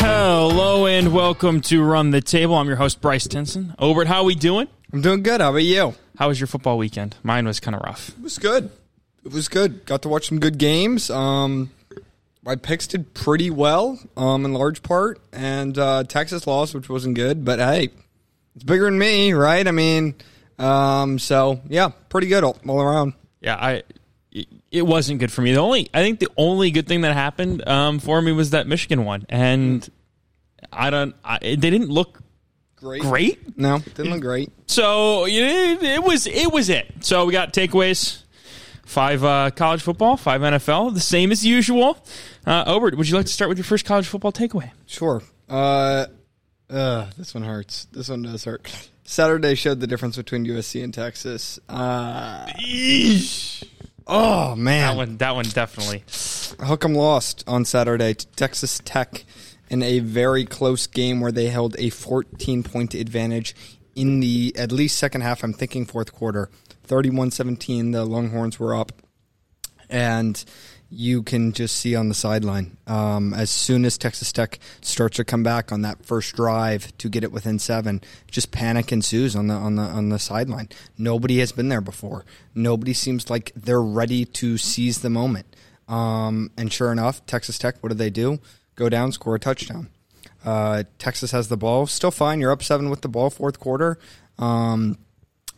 Hello and welcome to Run the Table. I'm your host Bryce Tinson. Obert, how we doing? I'm doing good. How about you? How was your football weekend? Mine was kind of rough. It was good. It was good. Got to watch some good games. Um, my picks did pretty well, um, in large part, and uh, Texas lost, which wasn't good. But hey, it's bigger than me, right? I mean, um, so yeah, pretty good all, all around. Yeah, I it- wasn't good for me. The only I think the only good thing that happened um, for me was that Michigan won, and I don't. I, they didn't look Great. great. No, didn't look great. So it, it was it was it. So we got takeaways. Five uh, college football, five NFL, the same as usual. Uh, Obert, would you like to start with your first college football takeaway? Sure. Uh, uh, this one hurts. This one does hurt. Saturday showed the difference between USC and Texas. Uh, oh man, That one, that one definitely. Hookem lost on Saturday to Texas Tech in a very close game where they held a 14 point advantage in the at least second half. I'm thinking fourth quarter. 31 17, the Longhorns were up. And you can just see on the sideline um, as soon as Texas Tech starts to come back on that first drive to get it within seven, just panic ensues on the on the on the sideline. Nobody has been there before. Nobody seems like they're ready to seize the moment. Um, and sure enough, Texas Tech, what do they do? Go down, score a touchdown. Uh, Texas has the ball, still fine. You're up seven with the ball, fourth quarter. Um,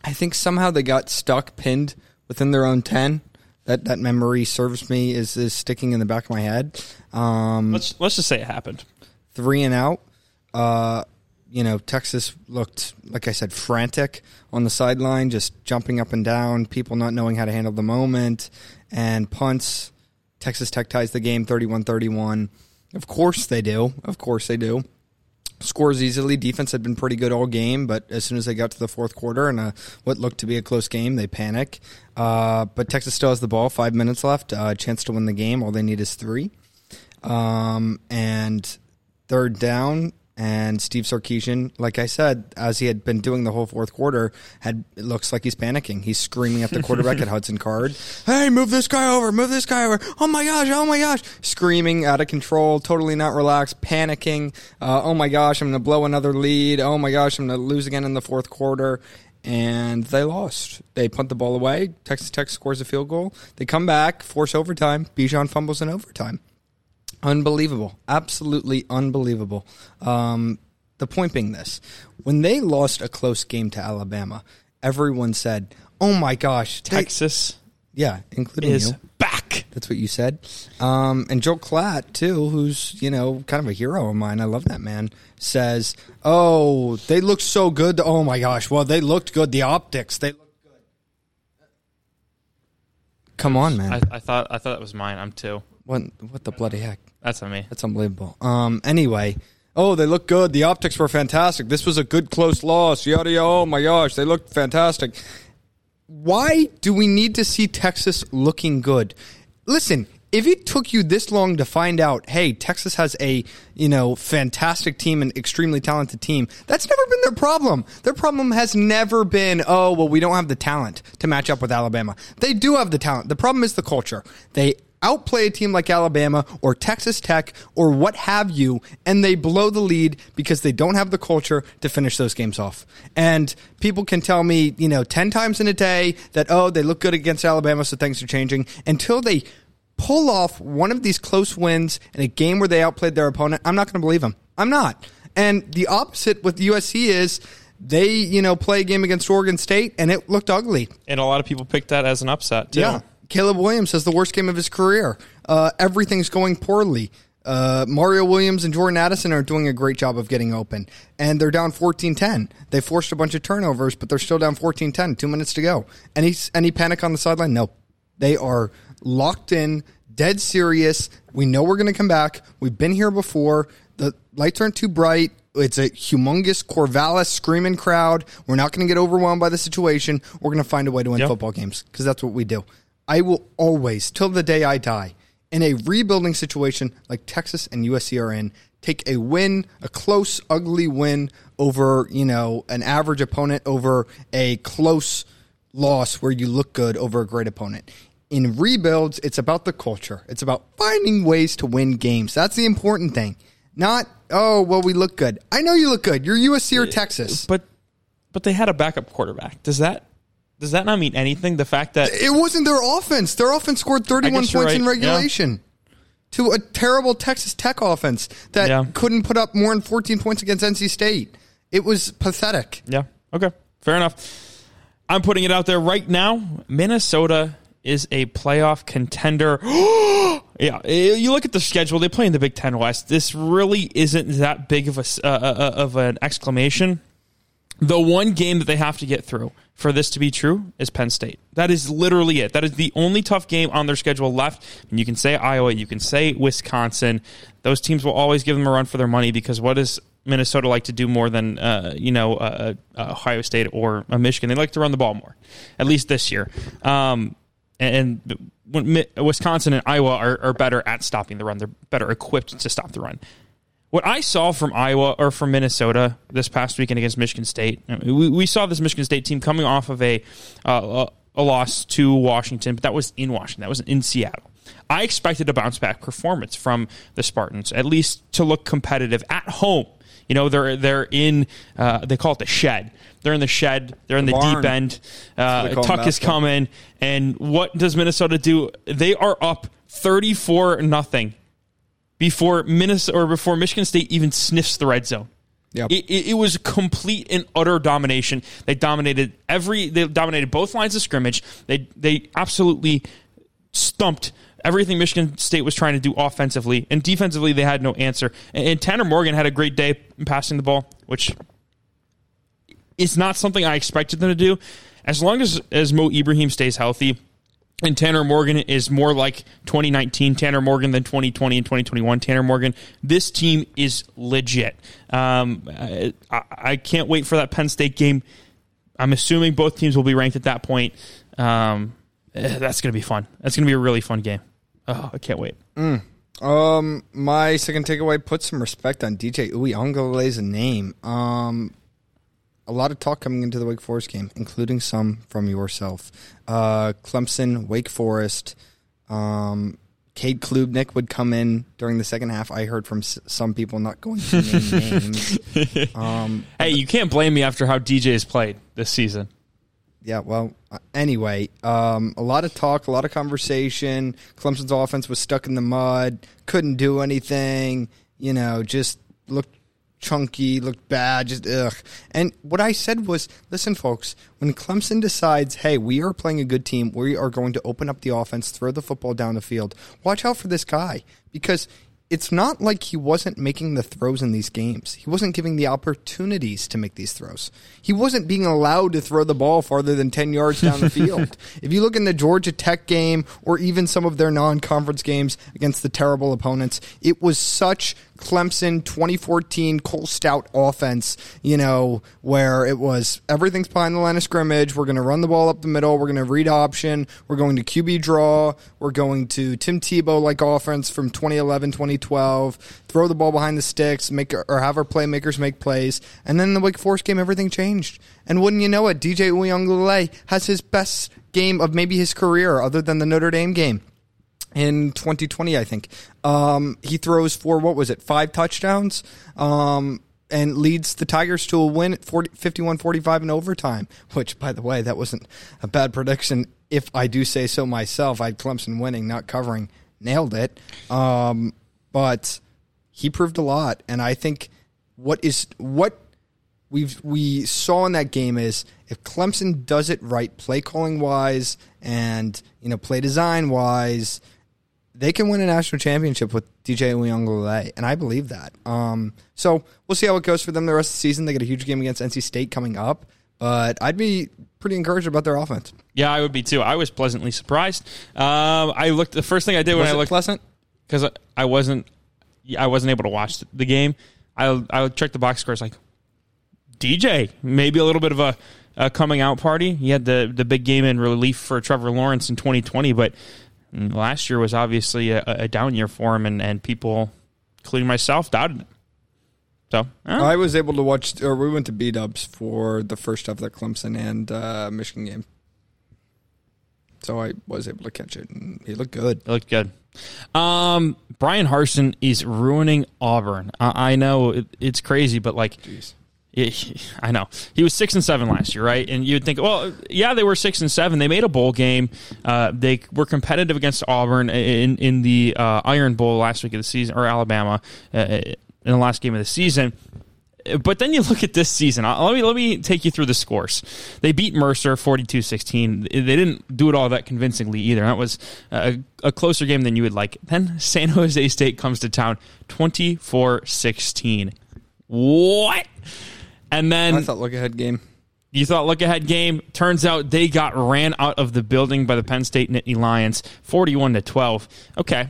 I think somehow they got stuck, pinned within their own ten. That that memory serves me is is sticking in the back of my head. Um, Let's let's just say it happened. three and out. Uh, you know, Texas looked like I said frantic on the sideline, just jumping up and down, people not knowing how to handle the moment, and punts. Texas Tech ties the game 31-31. Of course they do. Of course they do scores easily. Defense had been pretty good all game, but as soon as they got to the fourth quarter and uh, what looked to be a close game, they panic. Uh, but Texas still has the ball. Five minutes left. Uh, chance to win the game. All they need is three. Um, and third down. And Steve Sarkisian, like I said, as he had been doing the whole fourth quarter, had it looks like he's panicking. He's screaming at the quarterback at Hudson Card, "Hey, move this guy over! Move this guy over! Oh my gosh! Oh my gosh!" Screaming out of control, totally not relaxed, panicking. Uh, oh my gosh! I'm going to blow another lead. Oh my gosh! I'm going to lose again in the fourth quarter. And they lost. They punt the ball away. Texas Tech scores a field goal. They come back, force overtime. Bijan fumbles in overtime. Unbelievable. Absolutely unbelievable. Um, the point being this when they lost a close game to Alabama, everyone said, Oh my gosh, they-" Texas yeah, including is you. back. That's what you said. Um, and Joel Klatt, too, who's, you know, kind of a hero of mine. I love that man. Says, Oh, they looked so good. Oh my gosh. Well, they looked good. The optics, they looked good. Come on, man. I, I thought I thought that was mine. I'm two. What, what the bloody heck? That's on me. That's unbelievable. Um. Anyway, oh, they look good. The optics were fantastic. This was a good close loss. Yada yada. Oh my gosh, they looked fantastic. Why do we need to see Texas looking good? Listen, if it took you this long to find out, hey, Texas has a you know fantastic team and extremely talented team, that's never been their problem. Their problem has never been, oh, well, we don't have the talent to match up with Alabama. They do have the talent. The problem is the culture. They outplay a team like Alabama or Texas Tech or what have you, and they blow the lead because they don't have the culture to finish those games off. And people can tell me, you know, 10 times in a day that, oh, they look good against Alabama, so things are changing until they pull off one of these close wins in a game where they outplayed their opponent. I'm not going to believe them. I'm not. And the opposite with USC is they, you know, play a game against Oregon State and it looked ugly. And a lot of people picked that as an upset too. Yeah. Caleb Williams has the worst game of his career. Uh, everything's going poorly. Uh, Mario Williams and Jordan Addison are doing a great job of getting open. And they're down 14 10. They forced a bunch of turnovers, but they're still down 14 10. Two minutes to go. Any, any panic on the sideline? No. They are locked in, dead serious. We know we're going to come back. We've been here before. The lights aren't too bright. It's a humongous Corvallis screaming crowd. We're not going to get overwhelmed by the situation. We're going to find a way to win Yep. football games because that's what we do. I will always, till the day I die, in a rebuilding situation like Texas and USC are in, take a win, a close, ugly win over, you know, an average opponent over a close loss where you look good over a great opponent. In rebuilds, it's about the culture. It's about finding ways to win games. That's the important thing. Not, oh, well, we look good. I know you look good. You're USC or Texas. But but they had a backup quarterback. Does that does that not mean anything? The fact that It wasn't their offense. Their offense scored 31 guess you're points in right. Yeah. regulation to a terrible Texas Tech offense that Yeah. couldn't put up more than 14 points against NC State. It was pathetic. Yeah. Okay. Fair enough. I'm putting it out there right now. Minnesota is a playoff contender. yeah. You look at the schedule. They play in the Big Ten West. This really isn't that big of a s- uh, uh, of an exclamation. The one game that they have to get through for this to be true is Penn State. That is literally it. That is the only tough game on their schedule left. And you can say Iowa, you can say Wisconsin. Those teams will always give them a run for their money because what does Minnesota like to do more than uh, you know uh, uh, Ohio State or uh, Michigan? They like to run the ball more, at least this year. Um, and and Wisconsin and Iowa are, are better at stopping the run. They're better equipped to stop the run. What I saw from Iowa or from Minnesota this past weekend against Michigan State, we, we saw this Michigan State team coming off of a, uh, a loss to Washington, but that was in Washington. That was in Seattle. I expected a bounce back performance from the Spartans, at least to look competitive at home. You know, they're they're in uh, they call it the shed. They're in the shed. They're in the, barn. deep end. Uh, Tuck is coming, and what does Minnesota do? They are up thirty four nothing before Minnesota or before Michigan State even sniffs the red zone. Yep. It, it, it was complete and utter domination. They dominated every. They dominated both lines of scrimmage. They they absolutely stumped everything Michigan State was trying to do offensively and defensively. They had no answer. And, and Tanner Morgan had a great day passing the ball, which is not something I expected them to do. As long as as Mo Ibrahim stays healthy, and Tanner Morgan is more like 2019 Tanner Morgan than 2020 and 2021 Tanner Morgan. This team is legit. Um, I, I can't wait for that Penn State game. I'm assuming both teams will be ranked at that point. Um, eh, that's going to be fun. That's going to be a really fun game. Oh, I can't wait. Um, my second takeaway: put some respect on DJ Uiagalelei's name. Um, a lot of talk coming into the Wake Forest game, including some from yourself. Uh, Clemson, Wake Forest. Um, Cade Klubnik would come in during the second half. I heard from s- some people not going to name names. Um, Hey, you can't blame me after how DJ has played this season. Yeah, well, uh, anyway, um, a lot of talk, a lot of conversation. Clemson's offense was stuck in the mud, couldn't do anything, you know, just looked chunky, looked bad, just ugh. And what I said was, listen, folks, when Clemson decides, hey, we are playing a good team, we are going to open up the offense, throw the football down the field, watch out for this guy because it's not like he wasn't making the throws in these games. He wasn't giving the opportunities to make these throws. He wasn't being allowed to throw the ball farther than 10 yards down the field. if you look in the Georgia Tech game or even some of their non conference games against the terrible opponents, it was such Clemson 2014 Cole Stout offense, you know, where it was everything's behind the line of scrimmage. We're going to run the ball up the middle. We're going to read option. We're going to QB draw. We're going to Tim Tebow like offense from 2011, 2012. Throw the ball behind the sticks, make or have our playmakers make plays. And then the Wake Forest game, everything changed. And wouldn't you know it, DJ Uiagalelei has his best game of maybe his career, other than the Notre Dame game in 2020, I think. Um, he throws for, what was it, five touchdowns um, and leads the Tigers to a win at 40, 51-45 in overtime, which, by the way, that wasn't a bad prediction. If I do say so myself, I had Clemson winning, not covering. Nailed it. Um, but he proved a lot. And I think what is what we've we saw in that game is if Clemson does it right, play calling wise, and you know play design wise, they can win a national championship with DJ Uiagalelei, and I believe that. Um, so we'll see how it goes for them the rest of the season. They get a huge game against NC State coming up, but I'd be pretty encouraged about their offense. Yeah, I would be too. I was pleasantly surprised. Um, I looked. The first thing I did when Was I it looked pleasant? because I wasn't, I wasn't able to watch the game. I I checked the box scores like DJ, maybe a little bit of a, a coming out party. He had the the big game in relief for Trevor Lawrence in 2020, but And last year was obviously a, a down year for him, and, and people, including myself, doubted him. So uh, I was able to watch, or we went to B Dubs for the first of the Clemson and uh, Michigan game. So I was able to catch it, and he looked good. He looked good. Um, Bryan Harsin is ruining Auburn. I, I know it, it's crazy, but like, it, I know he was six and seven last year, right? And you'd think, well, yeah, they were six and seven. They made a bowl game. Uh, they were competitive against Auburn in in the uh, Iron Bowl last week of the season, or Alabama uh, in the last game of the season. But then you look at this season. Uh, Let me let me take you through the scores. They beat Mercer 42-16. They didn't do it all that convincingly either. That was a, a closer game than you would like. Then San Jose State comes to town 24-16. What? And then I thought look ahead game. you thought look ahead game. Turns out they got ran out of the building by the Penn State Nittany Lions, forty-one to twelve. Okay,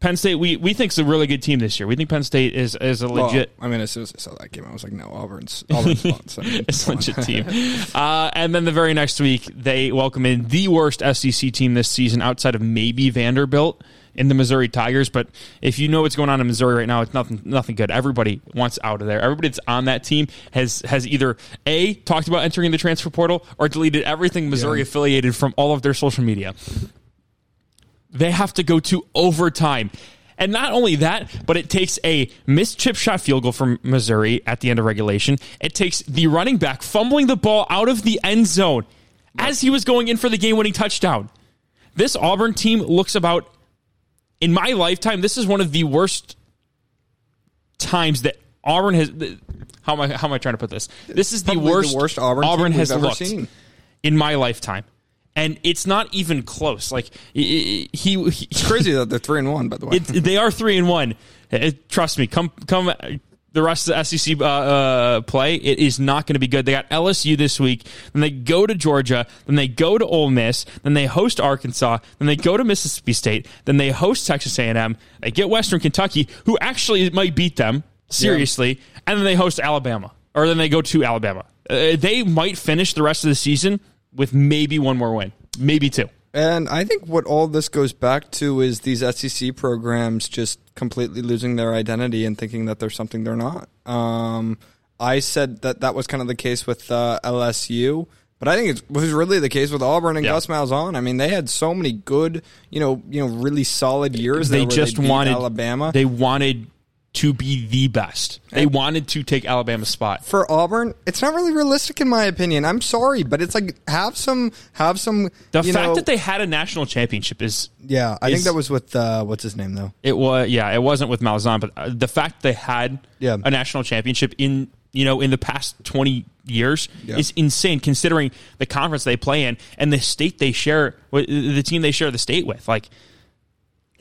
Penn State. We we think is a really good team this year. We think Penn State is is a legit. Well, I mean, as soon as I saw that game, I was like, no, Auburn's Auburn's fun. So, I mean, It's a legit team. Uh, and then the very next week, they welcome in the worst SEC team this season outside of maybe Vanderbilt in the Missouri Tigers. But if you know what's going on in Missouri right now, it's nothing nothing good. Everybody wants out of there. Everybody that's on that team has has either A, talked about entering the transfer portal or deleted everything Missouri Yeah. affiliated from all of their social media. They have to go to overtime. And not only that, but it takes a missed chip shot field goal from Missouri at the end of regulation. It takes the running back fumbling the ball out of the end zone as he was going in for the game winning touchdown. This Auburn team looks about, in my lifetime, this is one of the worst times that Auburn has. How am I, how am I trying to put this? This is the Probably the worst, worst Auburn we've has ever looked seen. in my lifetime. And it's not even close. Like he, he, It's crazy that they're three and one. By the way, it, they are three and one. Uh, trust me. Come, come. The rest of the SEC uh, uh, play, it is not going to be good. They got LSU this week, then they go to Georgia, then they go to Ole Miss, then they host Arkansas, then they go to Mississippi State, then they host Texas A&M. They get Western Kentucky, who actually might beat them seriously, and then they host Alabama, or then they go to Alabama. Uh, they might finish the rest of the season with maybe one more win, maybe two. And I think what all this goes back to is these SEC programs just completely losing their identity and thinking that they're something they're not. Um, I said that that was kind of the case with uh, LSU, but I think it was really the case with Auburn and Yeah. Gus Malzahn. I mean, they had so many good, you know, you know, really solid years. they just beat wanted Alabama. They wanted to be the best. They wanted to take Alabama's spot. for Auburn, it's not really realistic in my opinion. I'm sorry, but it's like have some have some. The fact know- that they had a national championship is yeah, I think that was with uh, what's his name though. it was yeah it wasn't with Malzahn, but uh, the fact they had Yeah. a national championship in you know in the past twenty years Yeah. is insane considering the conference they play in and the state they share with the team they share the state with. Like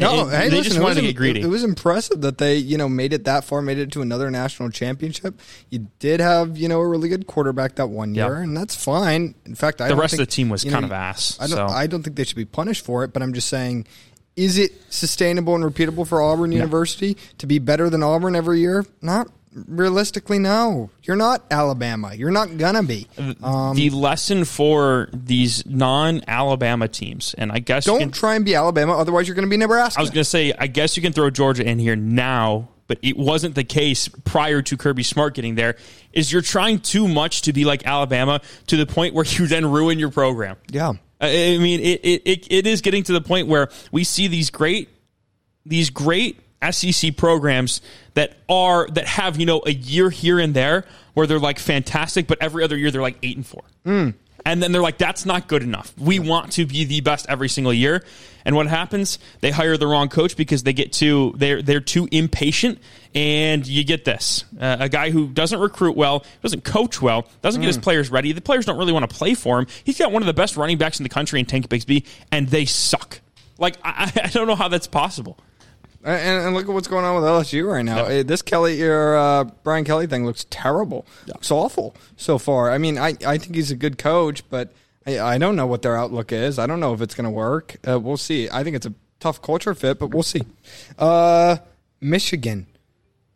No, it- hey, they listen, just wanted was, to get greedy. It was impressive that they, you know, made it that far, made it to another national championship. You did have, you know, a really good quarterback that one year, and that's fine. In fact, I The rest of the team was kind of ass, I don't, so. I don't think they should be punished for it. But I'm just saying, is it sustainable and repeatable for Auburn University to be better than Auburn every year? Not realistically. No, you're not Alabama. You're not gonna be. Um, the lesson for these non-Alabama teams, and I guess don't can- try and be Alabama, otherwise you're going to be Nebraska. I was going to say, I guess you can throw Georgia in here now, but it wasn't the case prior to Kirby Smart getting there. Is you're trying too much to be like Alabama to the point where you then ruin your program. yeah. I I mean, it, it, it, it is getting to the point where we see these great, these great SEC programs that are that have you know a year here and there where they're like fantastic, but every other year they're like eight and four. And then they're like, that's not good enough. We want to be the best every single year. And what happens? They hire the wrong coach because they get too they're they're too impatient. And you get this uh, a guy who doesn't recruit well, doesn't coach well, doesn't get his players ready. The players don't really want to play for him. He's got one of the best running backs in the country in Tank Bixby, and they suck. Like I, I don't know how that's possible. And, and look at what's going on with LSU right now. Yeah. This Kelly or uh, Brian Kelly thing looks terrible. Looks awful so far. I mean, I, I think he's a good coach, but I, I don't know what their outlook is. I don't know if it's going to work. Uh, we'll see. I think it's a tough culture fit, but we'll see. Uh, Michigan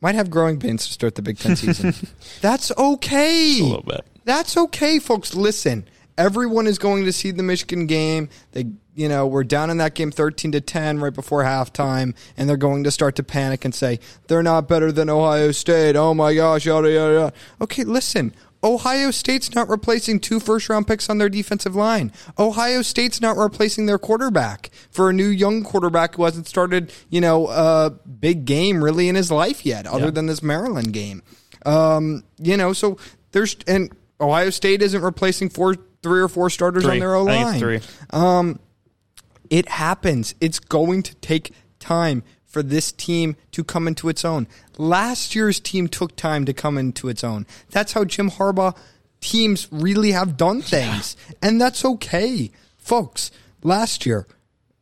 might have growing pains to start the Big Ten season. That's okay. A little bit. That's okay, folks. Listen, everyone is going to see the Michigan game. They you know, we're down in that game 13 to 10 right before halftime, and they're going to start to panic and say, they're not better than Ohio State. Oh my gosh, yada, yada, yada. Okay, listen. Ohio State's not replacing two first round picks on their defensive line. Ohio State's not replacing their quarterback for a new young quarterback who hasn't started, you know, a big game really in his life yet, other Yeah. than this Maryland game. Um, you know, so there's, and Ohio State isn't replacing four, three or four starters on their O line. three. It happens. It's going to take time for this team to come into its own. Last year's team took time to come into its own. That's how Jim Harbaugh teams really have done things. And that's okay. Folks, last year,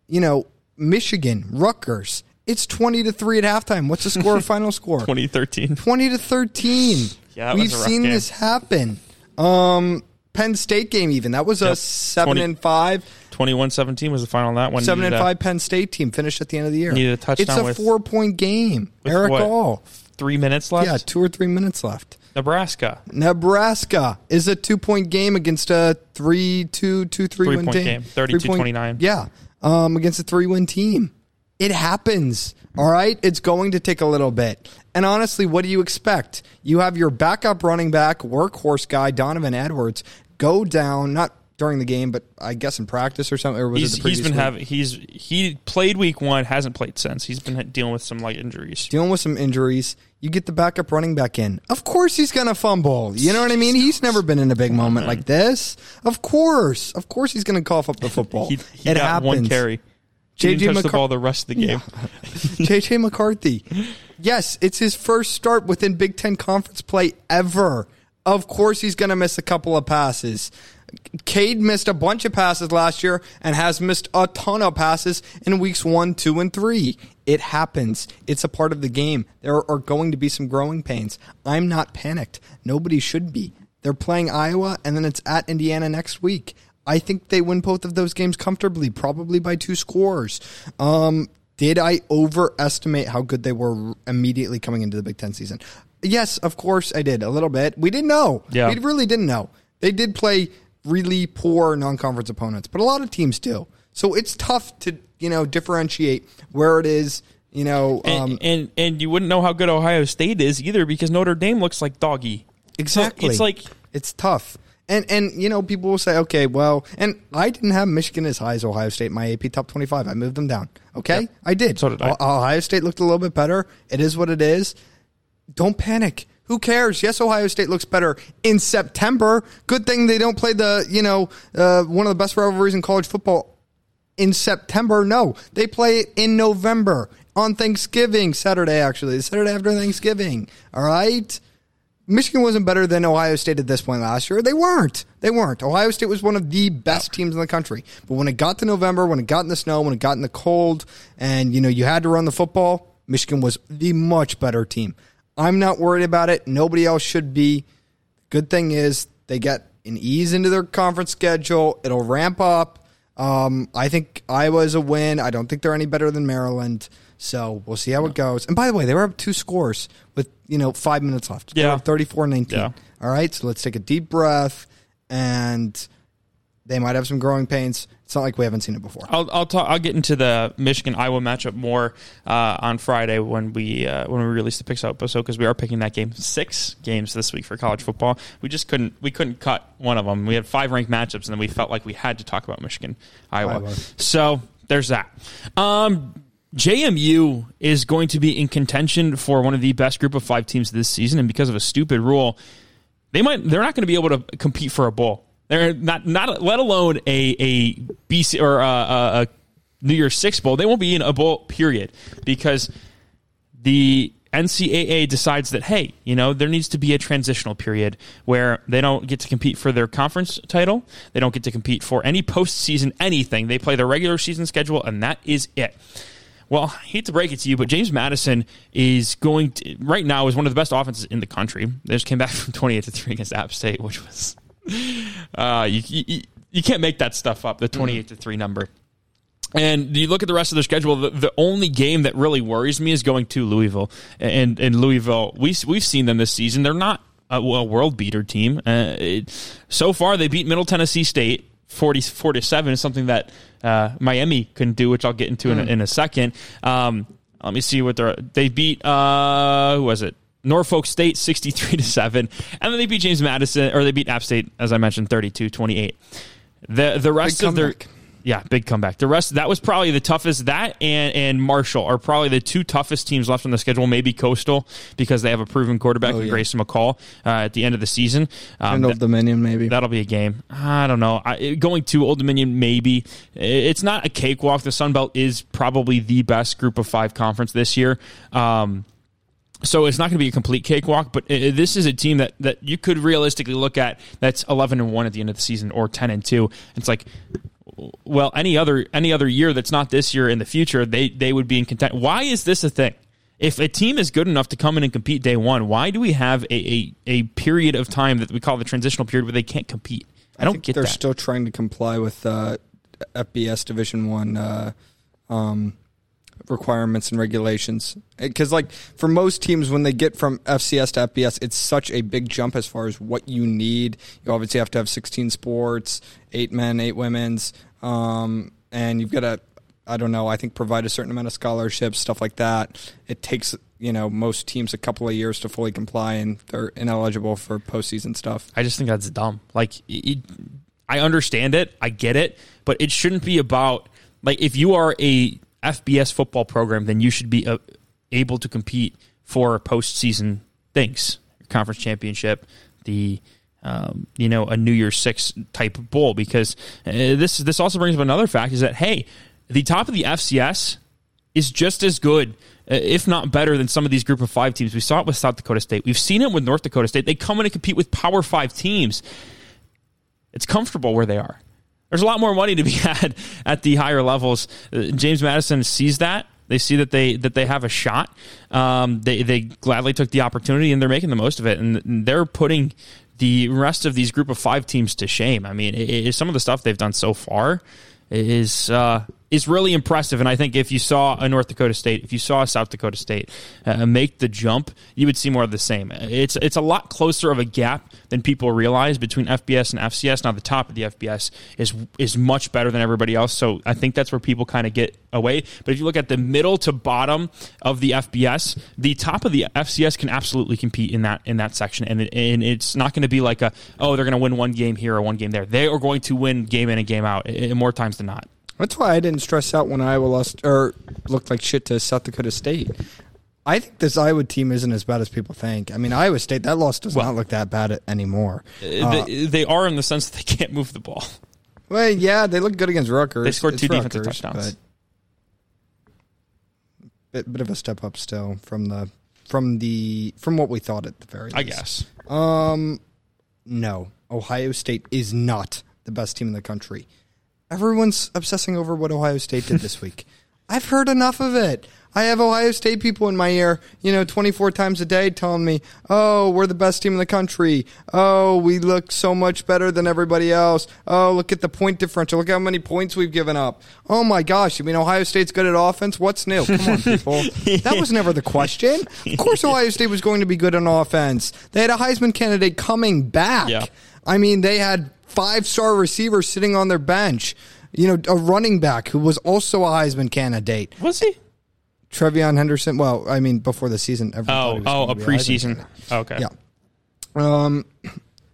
you know, Michigan, Rutgers, it's 20 to 3 at halftime. What's the score, final score? 2013. 20 to 13. Yeah, We've seen game. this happen. Um, Penn State game even. That was a 7 20 and 5. 21-17 was the final on that one. Seven Needed and a- five Penn State team finished at the end of the year. Needed a touchdown It's a with- four point game. with Eric what, All. Three minutes left. Yeah, two or three minutes left. Nebraska. Nebraska is a two point game against a three two two three win Three-point team. game, 32-29. Yeah, um, against a three win team. It happens. All right, it's going to take a little bit. And honestly, what do you expect? You have your backup running back, workhorse guy Donovan Edwards go down. Not during the game, but I guess in practice or something. Or was He's, it the he's been week? having he's he played week one, hasn't played since. He's been dealing with some light injuries. dealing with some injuries. You get the backup running back in. Of course he's going to fumble. You know what I mean? He's never been in a big oh, moment like this. Of course. Of course he's going to cough up the football. He, he it got happens. one carry. JJ didn't touch the ball the rest of the game. JJ McCarthy. Yes, it's his first start within Big Ten conference play ever. Of course, he's going to miss a couple of passes. Cade missed a bunch of passes last year and has missed a ton of passes in weeks one, two, and three. It happens. It's a part of the game. There are going to be some growing pains. I'm not panicked. Nobody should be. They're playing Iowa and then it's at Indiana next week. I think they win both of those games comfortably, probably by two scores. Um, did I overestimate how good they were immediately coming into the Big Ten season? Yes, of course I did a little bit. We didn't know. Yeah. We really didn't know. They did play really poor non-conference opponents, but a lot of teams do. So it's tough to you know differentiate where it is. You know, And, um, and and you wouldn't know how good Ohio State is either because Notre Dame looks like doggy. Exactly. So it's like it's tough. And and you know people will say okay well and I didn't have Michigan as high as Ohio State in my AP top 25 I moved them down okay Yep. I did So did I. Ohio State looked a little bit better it is what it is don't panic who cares yes Ohio State looks better in September good thing they don't play the you know uh, one of the best rivalries in college football in September. No, they play it in November on Thanksgiving, Saturday, actually, Saturday after Thanksgiving. All right. Michigan wasn't better than Ohio State at this point last year. They weren't. They weren't. Ohio State was one of the best teams in the country. But when it got to November, when it got in the snow, when it got in the cold, and you know you had to run the football, Michigan was the much better team. I'm not worried about it. Nobody else should be. Good thing is they get an ease into their conference schedule. It'll ramp up. Um, I think Iowa's a win. I don't think they're any better than Maryland. So we'll see how it goes. And by the way, they were up two scores with you know five minutes left. Yeah. 34-19. Yeah. All right, so let's take a deep breath, and they might have some growing pains. It's not like we haven't seen it before. I'll I'll talk. I'll get into the Michigan Iowa matchup more uh, on Friday when we uh, when we release the picks episode because we are picking that game. Six games this week for college football. We just couldn't we couldn't cut one of them. We had five ranked matchups and then we felt like we had to talk about Michigan Iowa. Iowa. So there's that. Um, JMU is going to be in contention for one of the best group of five teams this season, and because of a stupid rule, they might they're not going to be able to compete for a bowl. They're not not let alone a a BC or a, a, a New Year's Six bowl. They won't be in a bowl period because the NCAA decides that hey, you know there needs to be a transitional period where they don't get to compete for their conference title. They don't get to compete for any postseason anything. They play their regular season schedule, and that is it. Well, I hate to break it to you, but James Madison is going to, right now is one of the best offenses in the country. They just came back from 28 to 3 against App State, which was uh, you, you you can't make that stuff up, the 28 to 3 number. And you look at the rest of their schedule. The, the only game that really worries me is going to Louisville. And in Louisville, we we've seen them this season. They're not a, a world beater team. Uh, it, so far, they beat Middle Tennessee State 44 to 7 is something that uh, Miami couldn't do, which I'll get into in, a, in a second. Um, let me see what they're. They beat, uh, who was it? Norfolk State 63 to 7. And then they beat James Madison, or they beat App State, as I mentioned, 32 28. The, the rest Big of their. Yeah, big comeback. The rest that was probably the toughest. That and and Marshall are probably the two toughest teams left on the schedule. Maybe Coastal because they have a proven quarterback, Oh, yeah. Grayson McCall, uh, at the end of the season. Um, And Old Dominion, maybe. That'll be a game. I don't know. I, going to Old Dominion, maybe. It's not a cakewalk. The Sun Belt is probably the best group of five conference this year. Um, so it's not going to be a complete cakewalk, but this is a team that, that you could realistically look at that's 11 and 1 at the end of the season or 10 and 2. It's like, well, any other any other year that's not this year in the future, they they would be in content. Why is this a thing? If a team is good enough to come in and compete day one, why do we have a, a, a period of time that we call the transitional period where they can't compete? I don't think get they're that. still trying to comply with uh, FBS Division One uh, um, requirements and regulations. Because, like, for most teams, when they get from FCS to FBS, it's such a big jump as far as what you need. You obviously have to have 16 sports, eight men, eight women's, um, and you've got to. I don't know. I think provide a certain amount of scholarships, stuff like that. It takes you know most teams a couple of years to fully comply, and they're ineligible for postseason stuff. I just think that's dumb. Like, it, I understand it, I get it, but it shouldn't be about like if you are a FBS football program, then you should be uh, able to compete for postseason things, conference championship, the um, you know a New Year's Six type bowl. Because uh, this this also brings up another fact is that hey, the top of the FCS is just as good, uh, if not better, than some of these group of five teams. We saw it with South Dakota State. We've seen it with North Dakota State. They come in and compete with Power Five teams. It's comfortable where they are. There's a lot more money to be had at the higher levels. Uh, James Madison sees that. They see that they that they have a shot. Um, they they gladly took the opportunity and they're making the most of it. And they're putting the rest of these group of five teams to shame. I mean, it, it- some of the stuff they've done so far is uh, is really impressive. And I think if you saw a North Dakota State, if you saw a South Dakota State uh, make the jump, you would see more of the same. It's it's a lot closer of a gap than people realize between FBS and FCS. Now the top of the FBS is is much better than everybody else, so I think that's where people kind of get away. But if you look at the middle to bottom of the FBS, the top of the FCS can absolutely compete in that in that section, and and it's not going to be like a oh they're going to win one game here or one game there. They are going to win game in and game out more times than not. That's why I didn't stress out when Iowa lost or looked like shit to South Dakota State. I think this Iowa team isn't as bad as people think. I mean, Iowa State that loss does Well- not look that bad anymore. Uh, they, they are in the sense that they can't move the ball. Well, yeah, they look good against Rutgers. They scored It's two defensive Rutgers, touchdowns. Bit, bit of a step up still from the from the from what we thought at the very least. I guess. Um, no, Ohio State is not the best team in the country. Everyone's obsessing over what Ohio State did this week. I've heard enough of it. I have Ohio State people in my ear, you know, 24 times a day telling me, oh, we're the best team in the country. Oh, we look so much better than everybody else. Oh, look at the point differential. Look how many points we've given up. Oh my gosh, you mean Ohio State's good at offense? What's new? Come on, people. that was never the question. Of course, Ohio State was going to be good on offense. They had a Heisman candidate coming back. Yeah. I mean, they had five star receiver sitting on their bench. You know, a running back who was also a Heisman candidate. Was he? TreVeyon Henderson. Well, I mean, before the season. Oh, oh, a preseason. candidate. Okay. Yeah. Um,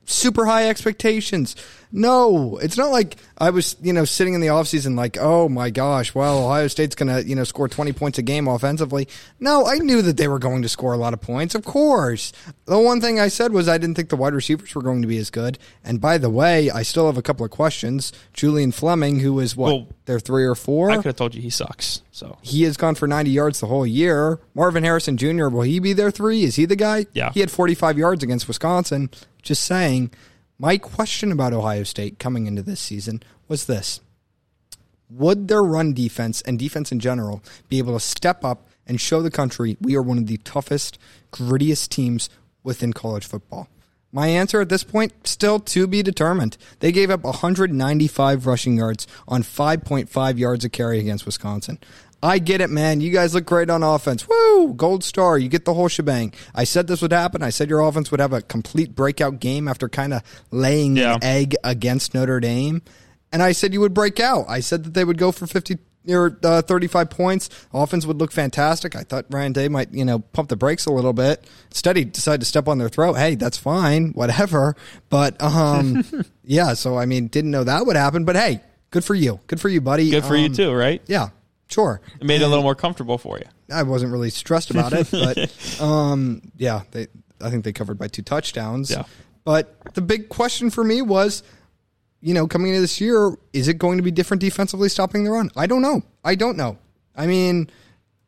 super high expectations. No, it's not like I was, you know, sitting in the offseason like, oh my gosh, well, Ohio State's going to, you know, score 20 points a game offensively. No, I knew that they were going to score a lot of points, of course. The one thing I said was I didn't think the wide receivers were going to be as good. And by the way, I still have a couple of questions. Julian Fleming, who is what, Well, their three or four? I could have told you he sucks. So he has gone for 90 yards the whole year. Marvin Harrison Jr., will he be their three? Is he the guy? Yeah. He had 45 yards against Wisconsin. Just saying. My question about Ohio State coming into this season was this Would their run defense and defense in general be able to step up and show the country we are one of the toughest, grittiest teams within college football? My answer at this point still to be determined. They gave up 195 rushing yards on 5.5 yards a carry against Wisconsin. I get it, man. You guys look great on offense. Woo! Gold star. You get the whole shebang. I said this would happen. I said your offense would have a complete breakout game after kind of laying Yeah. an egg against Notre Dame. and I said you would break out. I said that they would go for 50 or uh, 35 points. Offense would look fantastic. I thought Ryan Day might, you know, pump the brakes a little bit. Instead, he decided to step on their throat. Hey, that's fine, whatever. But um, yeah, so I mean, didn't know that would happen. But hey, good for you. Good for you, buddy. Good for you Um, too, right? Yeah, sure. It made it a little more comfortable for you. I wasn't really stressed about it, but um, yeah, they, I think they covered by two touchdowns. Yeah. But the big question for me was, you know, coming into this year, is it going to be different defensively stopping the run? I don't know. I don't know. I mean,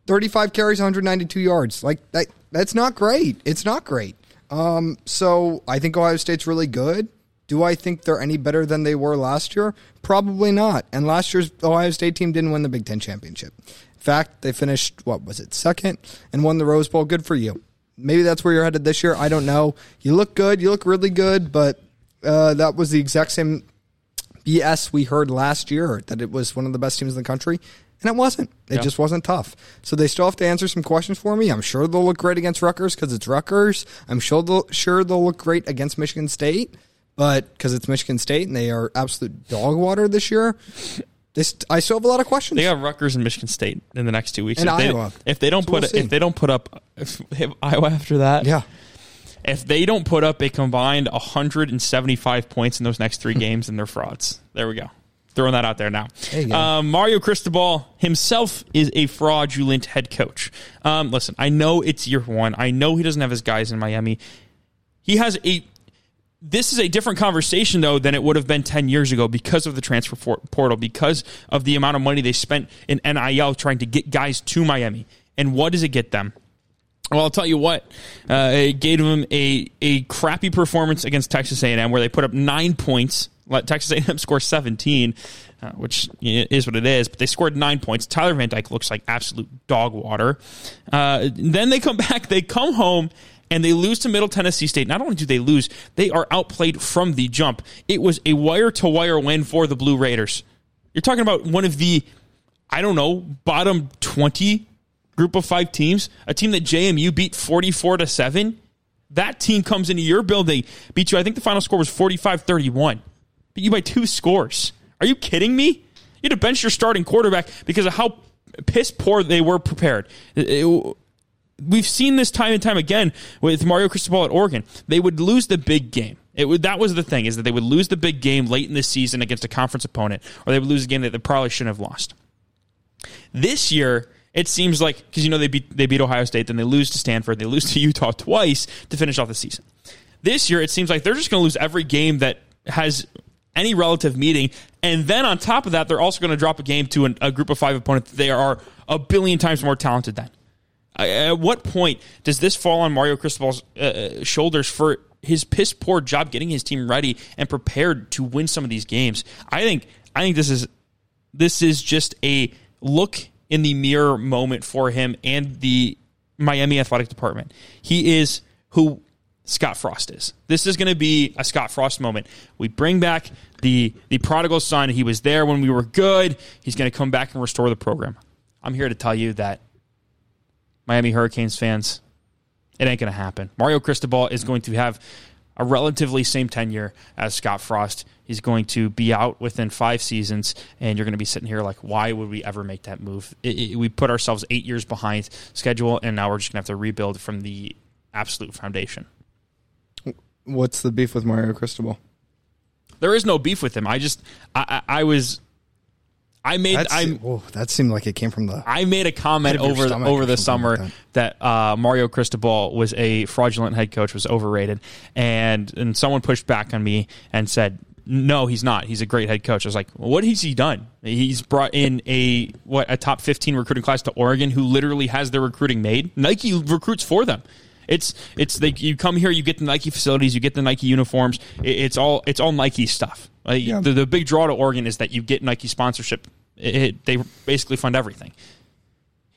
35 carries, 192 yards. Like that, that's not great. It's not great. Um, so I think Ohio State's really good. Do I think they're any better than they were last year? Probably not. And last year's Ohio State team didn't win the Big Ten championship. In fact, they finished what was it, second, and won the Rose Bowl. Good for you. Maybe that's where you're headed this year. I don't know. You look good. You look really good, but uh, that was the exact same BS we heard last year that it was one of the best teams in the country, and it wasn't. It Yeah. just wasn't tough. So they still have to answer some questions for me. I'm sure they'll look great against Rutgers because it's Rutgers. I'm sure they'll, sure they'll look great against Michigan State, but because it's Michigan State and they are absolute dog water this year, this I still have a lot of questions. They got Rutgers and Michigan State in the next two weeks. And if they, Iowa. If they don't So put we'll if they don't put up if, if Iowa after that, yeah, if they don't put up a combined 175 points in those next three games, then they're frauds. There we go. Throwing that out there now. There. Um, Mario Cristobal himself is a fraudulent head coach. Um, listen, I know it's year one. I know he doesn't have his guys in Miami. He has a. This is a different conversation though than it would have been 10 years ago because of the transfer portal, because of the amount of money they spent in NIL trying to get guys to Miami. And what does it get them? Well, I'll tell you what. Uh, it gave them a, a crappy performance against Texas A&M, where they put up nine points. Let Texas A&M score seventeen, uh, which is what it is. But they scored nine points. Tyler Van Dyke looks like absolute dog water. Uh, then they come back. They come home and they lose to Middle Tennessee State. Not only do they lose, they are outplayed from the jump. It was a wire to wire win for the Blue Raiders. You're talking about one of the, I don't know, bottom twenty group of five teams, a team that JMU beat 44 to 7. That team comes into your building, beat you. I think the final score was 45 31. Beat you by two scores. Are you kidding me? You had to bench your starting quarterback because of how piss poor they were prepared. It- we've seen this time and time again with Mario Cristobal at Oregon. They would lose the big game. It would, that was the thing is that they would lose the big game late in the season against a conference opponent, or they would lose a game that they probably shouldn't have lost. This year, it seems like because you know they beat they beat Ohio State, then they lose to Stanford, they lose to Utah twice to finish off the season. This year, it seems like they're just going to lose every game that has any relative meeting, and then on top of that, they're also going to drop a game to an, a group of five opponent that they are a billion times more talented than. Uh, At what point does this fall on Mario Cristobal's uh, shoulders for his piss poor job getting his team ready and prepared to win some of these games? I think I think this is this is just a look in the mirror moment for him and the Miami athletic department. He is who Scott Frost is. This is going to be a Scott Frost moment. We bring back the the prodigal son. He was there when we were good. He's going to come back and restore the program. I'm here to tell you that Miami Hurricanes fans, it ain't going to happen. Mario Cristobal is going to have a relatively same tenure as Scott Frost. He's going to be out within five seasons, and you're going to be sitting here like, why would we ever make that move? It, it- we put ourselves eight years behind schedule, and now we're just going to have to rebuild from the absolute foundation. what's the beef with Mario Cristobal? There is no beef with him. I just, I, I, I was, I made, That's, I, whoa, that seemed like it came from the. I made a comment Pit of your over over the summer like that, uh, Mario Cristobal was a fraudulent head coach, was overrated, and and someone pushed back on me and said, "No, he's not. He's a great head coach." I was like, well, "What has he done? He's brought in a what a top fifteen recruiting class to Oregon, who literally has their recruiting made. Nike recruits for them." It's it's like you come here, you get the Nike facilities, you get the Nike uniforms. It- It's all it's all Nike stuff. Like, Yeah. the, the big draw to Oregon is that you get Nike sponsorship. It, it- they basically fund everything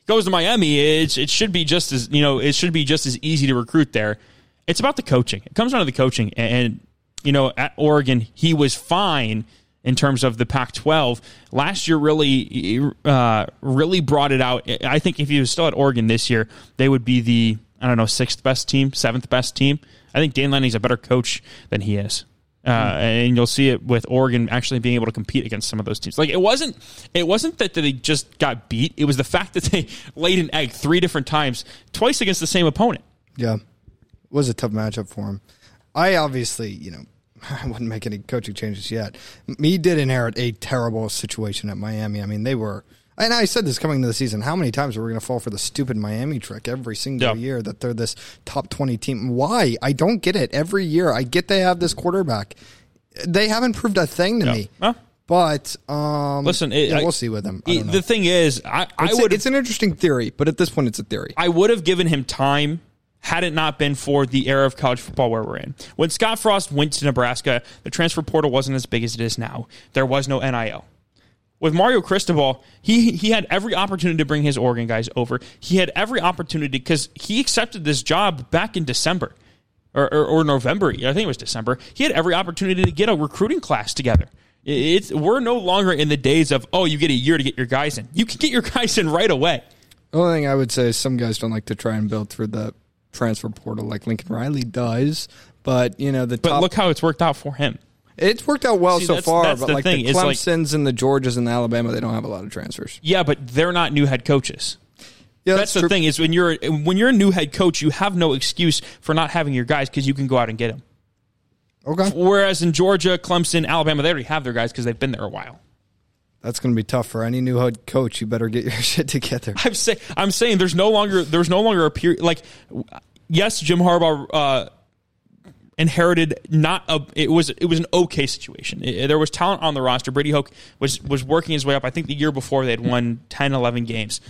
goes to Miami, it's, it should be just as you know, it should be just as easy to recruit there. It's about the coaching. It comes down to the coaching, and you know, at Oregon, he was fine in terms of the Pac-12. Last year, really, uh, really brought it out. I think if he was still at Oregon this year, they would be the I don't know sixth best team, seventh best team. I think Dan Lanning's a better coach than he is. Uh, and you'll see it with Oregon actually being able to compete against some of those teams. Like it wasn't, it wasn't that they just got beat. It was the fact that they laid an egg three different times, twice against the same opponent. Yeah, it was a tough matchup for him. I obviously, you know, I wouldn't make any coaching changes yet. Me did inherit a terrible situation at Miami. I mean, they were. And I said this coming into the season. How many times are we going to fall for the stupid Miami trick every single Yeah. year that they're this top 20 team? Why? I don't get it. Every year, I get they have this quarterback. They haven't proved a thing to Yeah. me. Well, But um, Listen, it- yeah, I- we'll see with them. I it- don't know. the thing is, I, I it's, would it's an interesting theory, but at this point, it's a theory. I would have given him time had it not been for the era of college football where we're in. When Scott Frost went to Nebraska, the transfer portal wasn't as big as it is now. There was no NIL. With Mario Cristobal, he he had every opportunity to bring his Oregon guys over. He had every opportunity because he accepted this job back in December or, or, or November. I think it was December. He had every opportunity to get a recruiting class together. It's we're no longer in the days of oh you get a year to get your guys in. You can get your guys in right away. The only thing I would say is some guys don't like to try and build through the transfer portal like Lincoln Riley does. But you know the But top, look how it's worked out for him. It's worked out well See, so that's- far. that's but the like thing. the It's like- Clemson's and the Georgias and the Alabama, they don't have a lot of transfers. Yeah, but they're not new head coaches. Yeah, That's, the true. thing is when you're when you're a new head coach, you have no excuse for not having your guys because you can go out and get them. Okay, Whereas in Georgia, Clemson, Alabama, they already have their guys because they've been there a while. that's going to be tough for any new head coach. You better get your shit together. I'm saying I'm saying there's no longer there's no longer a period like yes, Jim Harbaugh uh, inherited not a it was it was an okay situation. It- there was talent on the roster. Brady Hoke was was working his way up. I think the year before they had won 10, 11 games.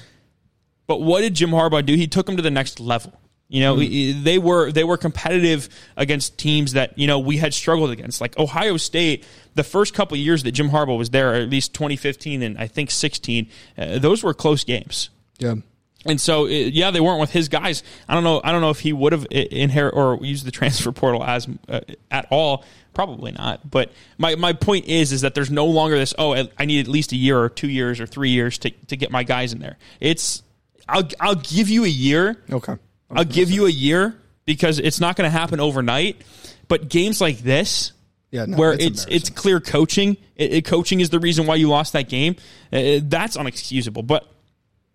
But what did Jim Harbaugh do? He took them to the next level. You know, he- they were they were competitive against teams that you know we had struggled against, like Ohio State. The first couple years that Jim Harbaugh was there, at least 2015 and I think 16, uh, those were close games. Yeah, And so, yeah, they weren't with his guys. I don't know. I don't know if he would have inherit or used the transfer portal as uh, at all. Probably not. But my, my point is is that there's no longer this. Oh, I- need at least a year or two years or three years to, to get my guys in there. It's I'll I'll give you a year. okay. I'll give you a year because it's not going to happen overnight. But games like this, Yeah, no, where it's it's it's clear coaching, it, it- coaching is the reason why you lost that game. Uh, that's unexcusable. But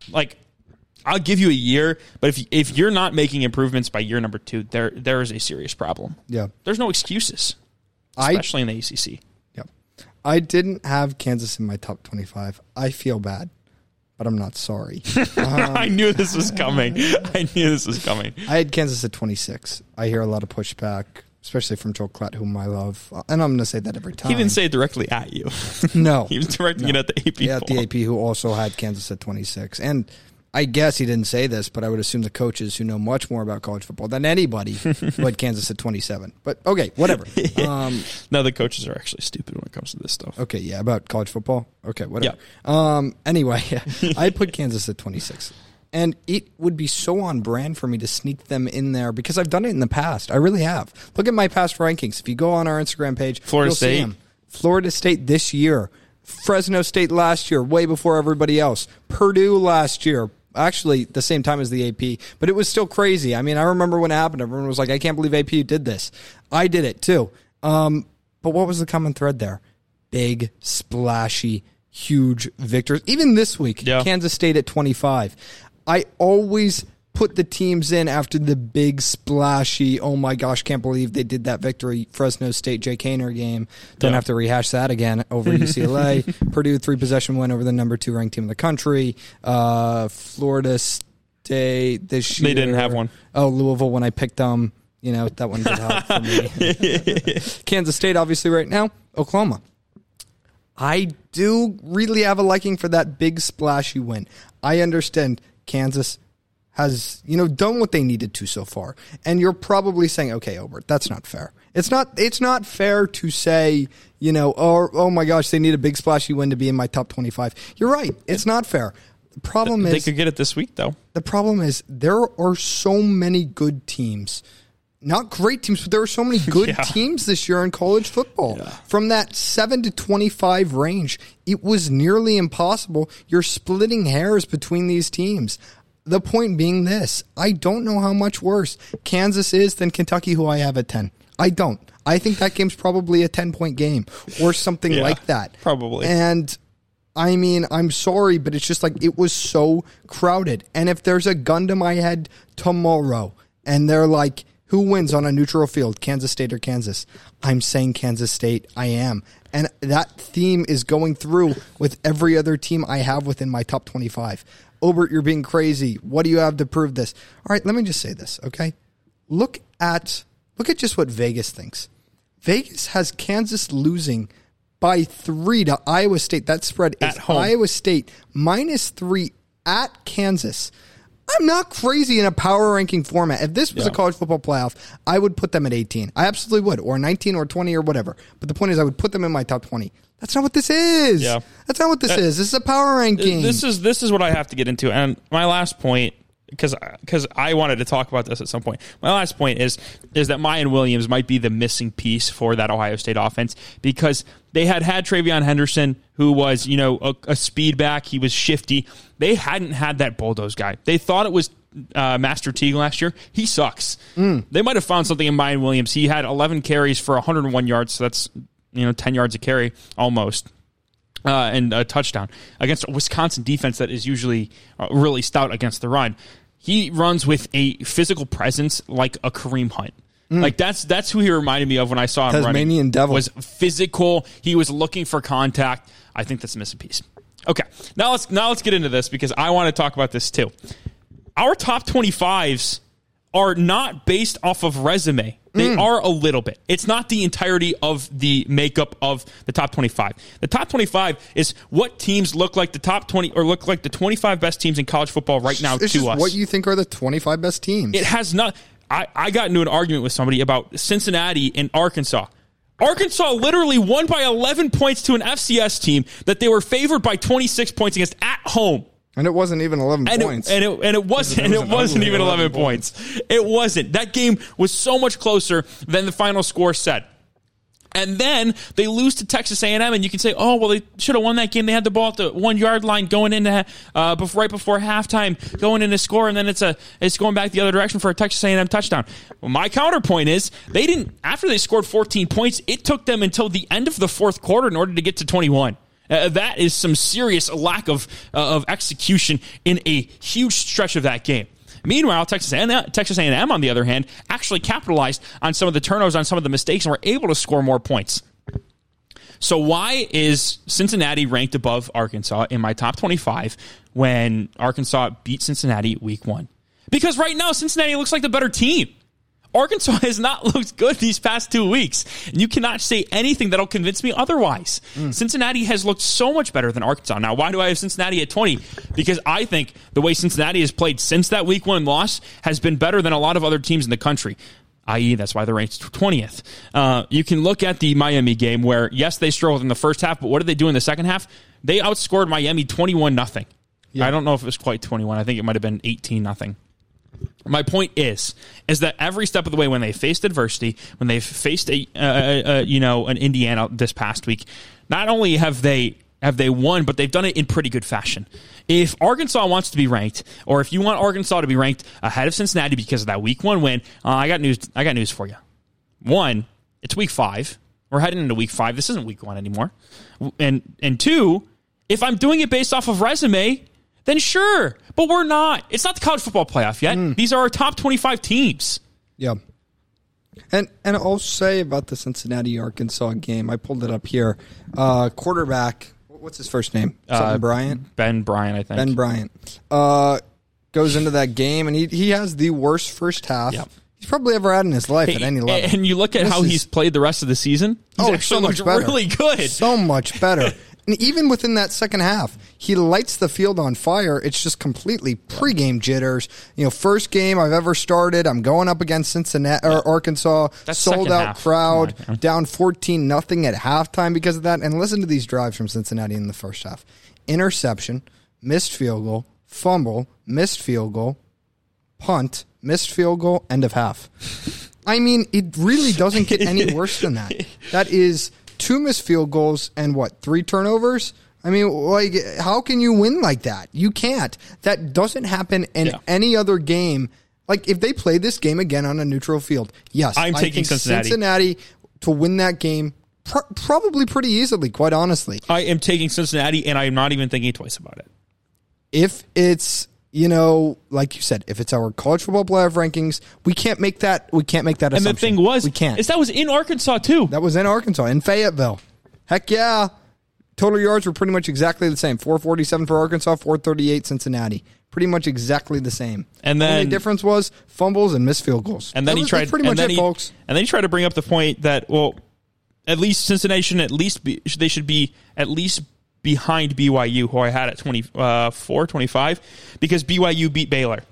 like, I'll give you a year. But if if you're not making improvements by year number two, there there is a serious problem. Yeah, There's no excuses, I especially in the ACC. yeah. I didn't have Kansas in my top twenty-five. I feel bad, but I'm not sorry. I knew this was coming. I knew this was coming. I had Kansas at 26. I hear a lot of pushback, especially from Joel Klatt, whom I love, and I'm going to say that every time. He didn't say it directly at you. no. he was directing it at the AP. yeah, at the. AP, who also had Kansas at 26. And I guess he didn't say this, but I would assume the coaches who know much more about college football than anybody who had Kansas at 27. But okay, whatever. Um, No, the coaches are actually stupid when it comes to this stuff. okay, yeah, about college football. Okay, whatever. Um, anyway, I put Kansas at 26. And it would be so on brand for me to sneak them in there because I've done it in the past. I really have. Look at my past rankings. If you go on our Instagram page, Florida State. Florida State this year, Fresno State last year, way before everybody else. Purdue last year, actually the same time as the AP, but it was still crazy. I mean, I remember when it happened. Everyone was like, "I can't believe AP did this." I did it too. Um, but what was the common thread there? Big, splashy, huge victors. Even this week, Yeah. Kansas State at twenty-five. I always put the teams in after the big splashy. Oh my gosh, can't believe they did that victory. Fresno State Jake Haener game. Don't Yeah. have to rehash that again over UCLA. Purdue three possession win over the number two ranked team in the country. Uh, Florida State this year. They didn't have one. Oh, Louisville when I picked them. You know that one did help for me. Kansas State obviously right now. Oklahoma. I do really have a liking for that big splashy win. I understand Kansas has, you know, done what they needed to so far. And you're probably saying, okay, Obert, that's not fair. It's not it's not fair to say, you know, oh, oh my gosh, they need a big splashy win to be in my top 25. You're right. It's not fair. The problem They is they could get it this week, though. the problem is there are so many good teams. Not great teams, but there are so many good Yeah. teams this year in college football. From that 7 to 25 range, it was nearly impossible. You're splitting hairs between these teams. The point being this I don't know how much worse Kansas is than Kentucky, who I have at 10. I don't. I think that game's probably a 10 point game or something Yeah, like that. probably. And I mean, I'm sorry, but it's just like it was so crowded. And if there's a gun to my head tomorrow and they're like, who wins on a neutral field, Kansas State or Kansas? I'm saying Kansas State. I am. And that theme is going through with every other team I have within my top 25. Obert, you're being crazy. What do you have to prove this? All right, let me just say this, okay? Look at look at just what Vegas thinks. Vegas has Kansas losing by three to Iowa State. That spread is At home. Iowa State minus three at Kansas. I'm not crazy in a power ranking format. If this was a college football playoff, I would put them at 18. I absolutely would, or 19 or 20 or whatever. But the point is, I would put them in my top 20. That's not what this is. Yeah. That's not what this uh, is. This is a power ranking. This is this is what I have to get into, and my last point because because I wanted to talk about this at some point. My last point is is that Miyan Williams might be the missing piece for that Ohio State offense because they had had TreVeyon Henderson, who was you know a, a speed back. He was shifty. They hadn't had that bulldoze guy. They thought it was. Uh, Master Teague last year, he sucks. They might have found something in Miyan Williams. He had 11 carries for 101 yards, so that's you know 10 yards a carry almost uh, and a touchdown against a Wisconsin defense that is usually uh, really stout against the run. He runs with a physical presence like a Kareem Hunt. Like that's that's who he reminded me of when I saw him Mm. Tasmanian running. devil. Was physical. He was looking for contact. I think that's a missing piece. Okay, now let's now let's get into this because I want to talk about this too. Our top twenty fives are not based off of resume. They mm. are a little bit. It's not the entirety of the makeup of the top 25. The top 25 is what teams look like the top 20 or look like the 25 best teams in college football right now it's to us. what you think are the 25 best teams. it has not. I, I got into an argument with somebody about Cincinnati and Arkansas. Arkansas literally won by 11 points to an FCS team that they were favored by 26 points against at home. And it wasn't even 11 And points. it, and it and it wasn't and was it an wasn't even 11 11 points. It wasn't. That game was so much closer than the final score said. And then they lose to Texas A&M, and you can say, "Oh, well, they should have won that game. They had the ball at the one yard line going into uh, before, right before halftime, going in to score, and then it's a it's going back the other direction for a Texas A&M touchdown." Well, my counterpoint is they didn't after they scored 14 points. It took them until the end of the fourth quarter in order to get to 21. Uh, that is some serious lack of uh, of execution in a huge stretch of that game. Meanwhile, Texas A&M, Texas A&M, on the other hand, actually capitalized on some of the turnovers, on some of the mistakes, and were able to score more points. So why is Cincinnati ranked above Arkansas in my top 25 when Arkansas beat Cincinnati week one? Because right now, Cincinnati looks like the better team. Arkansas has not looked good these past two weeks. And you cannot say anything that'll convince me otherwise. Cincinnati has looked so much better than Arkansas. Now, why do I have Cincinnati at 20? Because I think the way Cincinnati has played since that week one loss has been better than a lot of other teams in the country. I.e., that's why they're ranked 20th. Uh, you can look at the Miami game where, yes, they struggled in the first half, but what did they do in the second half? They outscored Miami 21 nothing. I don't know if it was quite 21. I think it might have been 18 nothing. My point is, is that every step of the way, when they faced adversity, when they faced a, uh, uh, you know, an Indiana this past week, not only have they have they won, but they've done it in pretty good fashion. If Arkansas wants to be ranked, or if you want Arkansas to be ranked ahead of Cincinnati because of that Week One win, uh, I got news. I got news for you. One, it's Week Five. We're heading into Week Five. This isn't Week One anymore. And and two, if I'm doing it based off of resume, then sure. But we're not. It's not the college football playoff yet. These are our top 25 teams. Yeah. And and I'll say about the Cincinnati Arkansas game. I pulled it up here. Uh, quarterback, what's his first name? Uh, Bryant. Ben Bryant, I think. Ben Bryant. Uh, goes into that game and he he has the worst first half Yep. he's probably ever had in his life at any level. And you look at This how is- he's played the rest of the season. He's Oh, so much better. really good. so much better. and even within that second half, he lights the field on fire. It's just completely pregame jitters. You know, first game I've ever started. I'm going up against Cincinnati or Arkansas, That's sold out half. crowd, down 14 nothing at halftime because of that. And listen to these drives from Cincinnati in the first half: interception, missed field goal, fumble, missed field goal, punt, missed field goal, end of half. I mean, it really doesn't get any worse than that. That is two missed field goals and what, three turnovers? I mean, like, how can you win like that? You can't. That doesn't happen in Yeah. any other game Like if they play this game again on a neutral field, yes, I'm I taking Cincinnati. Cincinnati to win that game pr- probably pretty easily. Quite honestly, I am taking Cincinnati, and I'm not even thinking twice about it. if it's you know, like you said, if it's our college football playoff rankings, we can't make that. We can't make that. And the thing was, we can't. is that was in Arkansas too. That was in Arkansas, in Fayetteville. Heck yeah. Total yards were pretty much exactly the same. 447 for Arkansas, 438 Cincinnati. Pretty much exactly the same. And Only then- difference was fumbles and missed field goals. And then That he tried. pretty and much then it, he, folks. And then he tried to bring up the point that well, at least Cincinnati should at least be. They should be at least behind BYU, who I had at 24, 25, because BYU beat Baylor.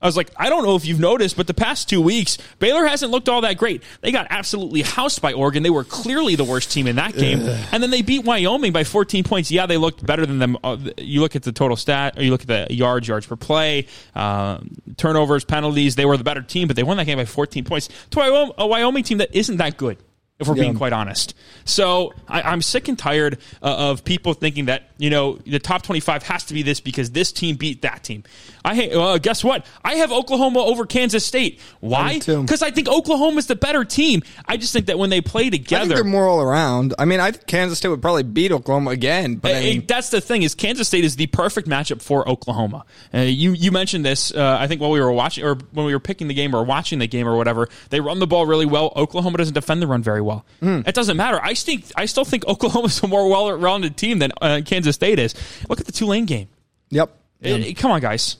I was like, I don't know if you've noticed, but the past two weeks, Baylor hasn't looked all that great. They got absolutely housed by Oregon. They were clearly the worst team in that game. And then they beat Wyoming by 14 points. Yeah, they looked better than them. Uh, You look at the total stat, or you look at the yards, yards per play, um, turnovers, penalties. They were the better team, but they won that game by 14 points to a Wyoming team that isn't that good if we're being quite honest. So I, I'm sick and tired uh, of people thinking that you know the top 25 has to be this because this team beat that team. I hate, uh, guess what? I have Oklahoma over Kansas State. Why? Because I think Oklahoma is the better team. I just think that when they play I think together, they're more all around. I mean, I think Kansas State would probably beat Oklahoma again, but I mean, that's the thing is Kansas State is the perfect matchup for Oklahoma. Uh, you you mentioned this uh, I think while we were watching or when we were picking the game or watching the game or whatever. They run the ball really well. Oklahoma doesn't defend the run very well. Hmm. It doesn't matter. I think I still think Oklahoma's a more well-rounded team than uh, Kansas State is. Look at the Tulane game. yep. Uh, come on, guys.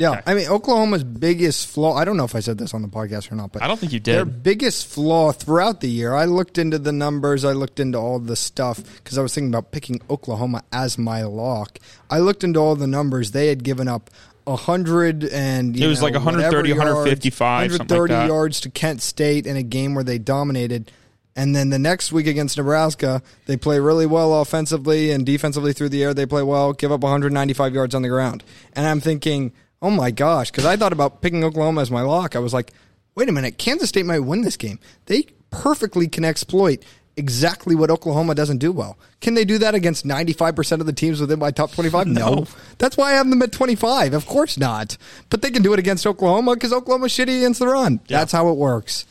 Yeah, I mean Oklahoma's biggest flaw. I don't know if I said this on the podcast or not, but I don't think you did. Their biggest flaw throughout the year. I looked into the numbers. I looked into all the stuff because I was thinking about picking Oklahoma as my lock. I looked into all the numbers. They had given up a hundred and you It was know, like 130, whatever 155, yards, something like that. yards to Kent State in a game where they dominated. And then the next week against Nebraska, they play really well offensively and defensively through the air. They play well, give up 195 yards on the ground. And I'm thinking, oh my gosh, because I thought about picking Oklahoma as my lock. I was like, wait a minute, Kansas State might win this game. They perfectly can exploit exactly what Oklahoma doesn't do well. Can they do that against 95% of the teams within my top 25? No. That's why I have them at 25. Of course not. But they can do it against Oklahoma because Oklahoma's shitty against the run. That's how it works.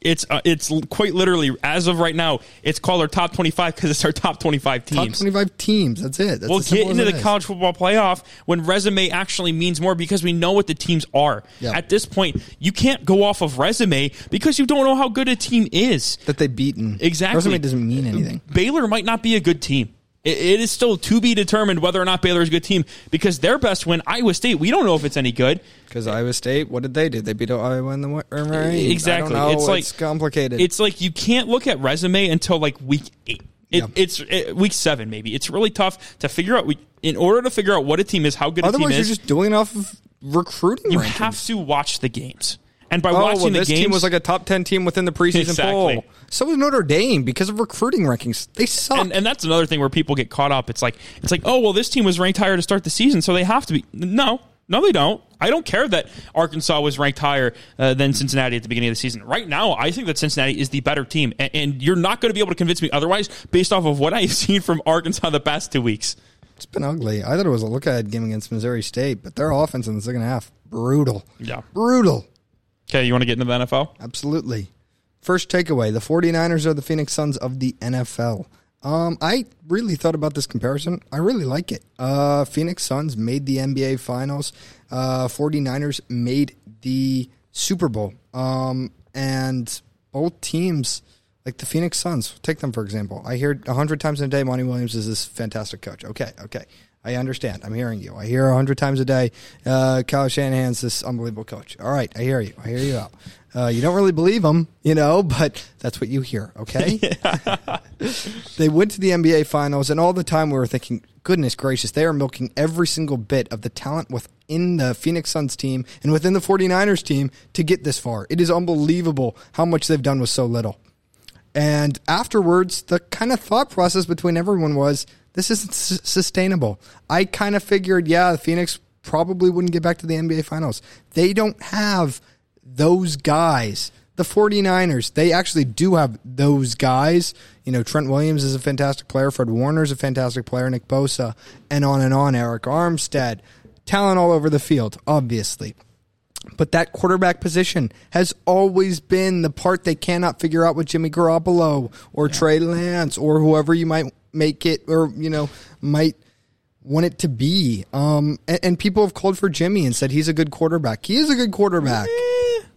It's uh, it's quite literally as of right now. It's called our top 25 because it's our top 25 teams Top teams. 25 teams. That's it. That's We'll get into the is. college football playoff when resume actually means more because we know what the teams are. Yeah. At this point, you can't go off of resume because you don't know how good a team is. that they've beaten. Exactly. Resume doesn't mean anything. Baylor might not be a good team. It- it is still to be determined whether or not Baylor is a good team because their best win, Iowa State, we don't know if it's any good. Because Iowa State, what did they do? They beat Iowa in the Marines. Exactly. I don't know. It's like- complicated. It's like you can't look at resume until like week eight. It, Yeah. It's it, week seven, maybe. It's really tough to figure out. We, in order to figure out what a team is, how good a team Otherwise, you're just doing off of recruiting. you rankings. have to watch the games. And by Oh, watching well, the this games, team was like a top ten team within the preseason Exactly. poll. So was Notre Dame because of recruiting rankings. They suck. and, and that's another thing where people get caught up. It's like it's like, oh well, this team was ranked higher to start the season, so they have to be. No, no, they don't. I don't care that Arkansas was ranked higher uh, than Cincinnati at the beginning of the season. Right now, I think that Cincinnati is the better team, and, and you're not going to be able to convince me otherwise based off of what I've seen from Arkansas the past two weeks. it's been ugly. I thought it was a look ahead game against Missouri State, but their offense in the second half brutal. Yeah. brutal. Okay, you want to get into the NFL? Absolutely. First takeaway the 49ers are the Phoenix Suns of the NFL. Um, I really thought about this comparison. I really like it. Uh, Phoenix Suns made the NBA Finals. Uh, 49ers made the Super Bowl. Um, and both teams, like the Phoenix Suns, take them for example. I hear a hundred times in a day, Monty Williams is this fantastic coach. Okay, okay. I understand. I'm hearing you. I hear a hundred times a day, uh, Kyle Shanahan's this unbelievable coach. All right, I hear you. I hear you out. Uh, you don't really believe him, you know, but that's what you hear. Okay. they went to the NBA Finals, and all the time we were thinking, goodness gracious, they are milking every single bit of the talent within the Phoenix Suns team and within the 49ers team to get this far. It is unbelievable how much they've done with so little. And afterwards, the kind of thought process between everyone was this isn't s- sustainable. I kind of figured, yeah, Phoenix probably wouldn't get back to the NBA Finals. They don't have those guys. The 49ers, they actually do have those guys. You know, Trent Williams is a fantastic player. Fred Warner is a fantastic player. Nick Bosa, and on and on. Arik Armstead. Talent all over the field, obviously. But that quarterback position has always been the part they cannot figure out with Jimmy Garoppolo or Trey Lance or whoever you might make it or, you know, might want it to be. Um, and, and people have called for Jimmy and said he's a good quarterback. He is a good quarterback.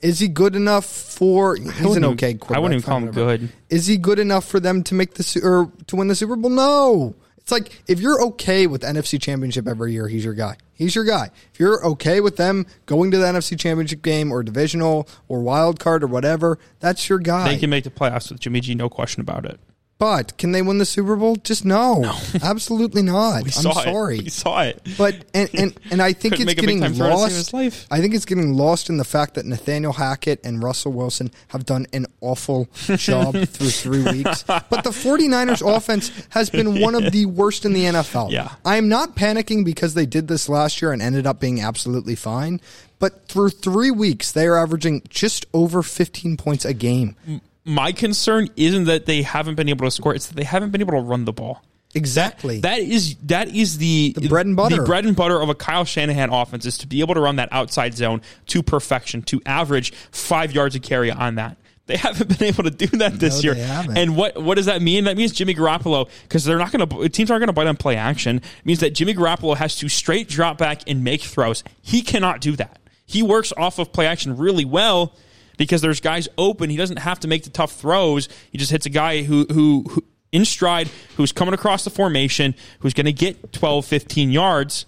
Is he good enough for? He's an okay quarterback. I wouldn't even call him good. Is he good enough for them to make the or to win the Super Bowl? No. It's like if you're okay with NFC Championship every year, he's your guy. He's your guy. If you're okay with them going to the NFC Championship game or divisional or wild card or whatever, that's your guy. They can make the playoffs with Jimmy G, no question about it. But can they win the Super Bowl? Just no, absolutely not. I'm sorry. it. We saw it. But and and, and I think it's make a big getting time throw to save his lost. I think it's getting lost in the fact that Nathaniel Hackett and Russell Wilson have done an awful job through three weeks. But the 49ers offense has been one of the worst in the NFL. Yeah. I am not panicking because they did this last year and ended up being absolutely fine. But through three weeks, they are averaging just over 15 points a game. Mm. My concern isn't that they haven't been able to score; it's that they haven't been able to run the ball. Exactly. That is that is the, The bread and butter. The bread and butter of a Kyle Shanahan offense is to be able to run that outside zone to perfection, to average five yards a carry on that. They haven't been able to do that this No, year. And what what does that mean? That means Jimmy Garoppolo because they're not going to teams aren't going to bite on play action. It means that Jimmy Garoppolo has to straight drop back and make throws. He cannot do that. He works off of play action really well because there's guys open. He doesn't have to make the tough throws. He just hits a guy who who, who in stride who's coming across the formation, who's going to get 12, 15 yards.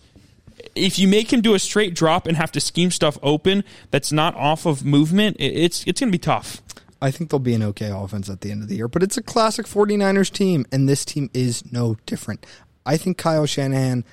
If you make him do a straight drop and have to scheme stuff open that's not off of movement, it's it's going to be tough. I think they'll be an okay offense at the end of the year, but it's a classic 49ers team, and this team is no different. I think Kyle Shanahan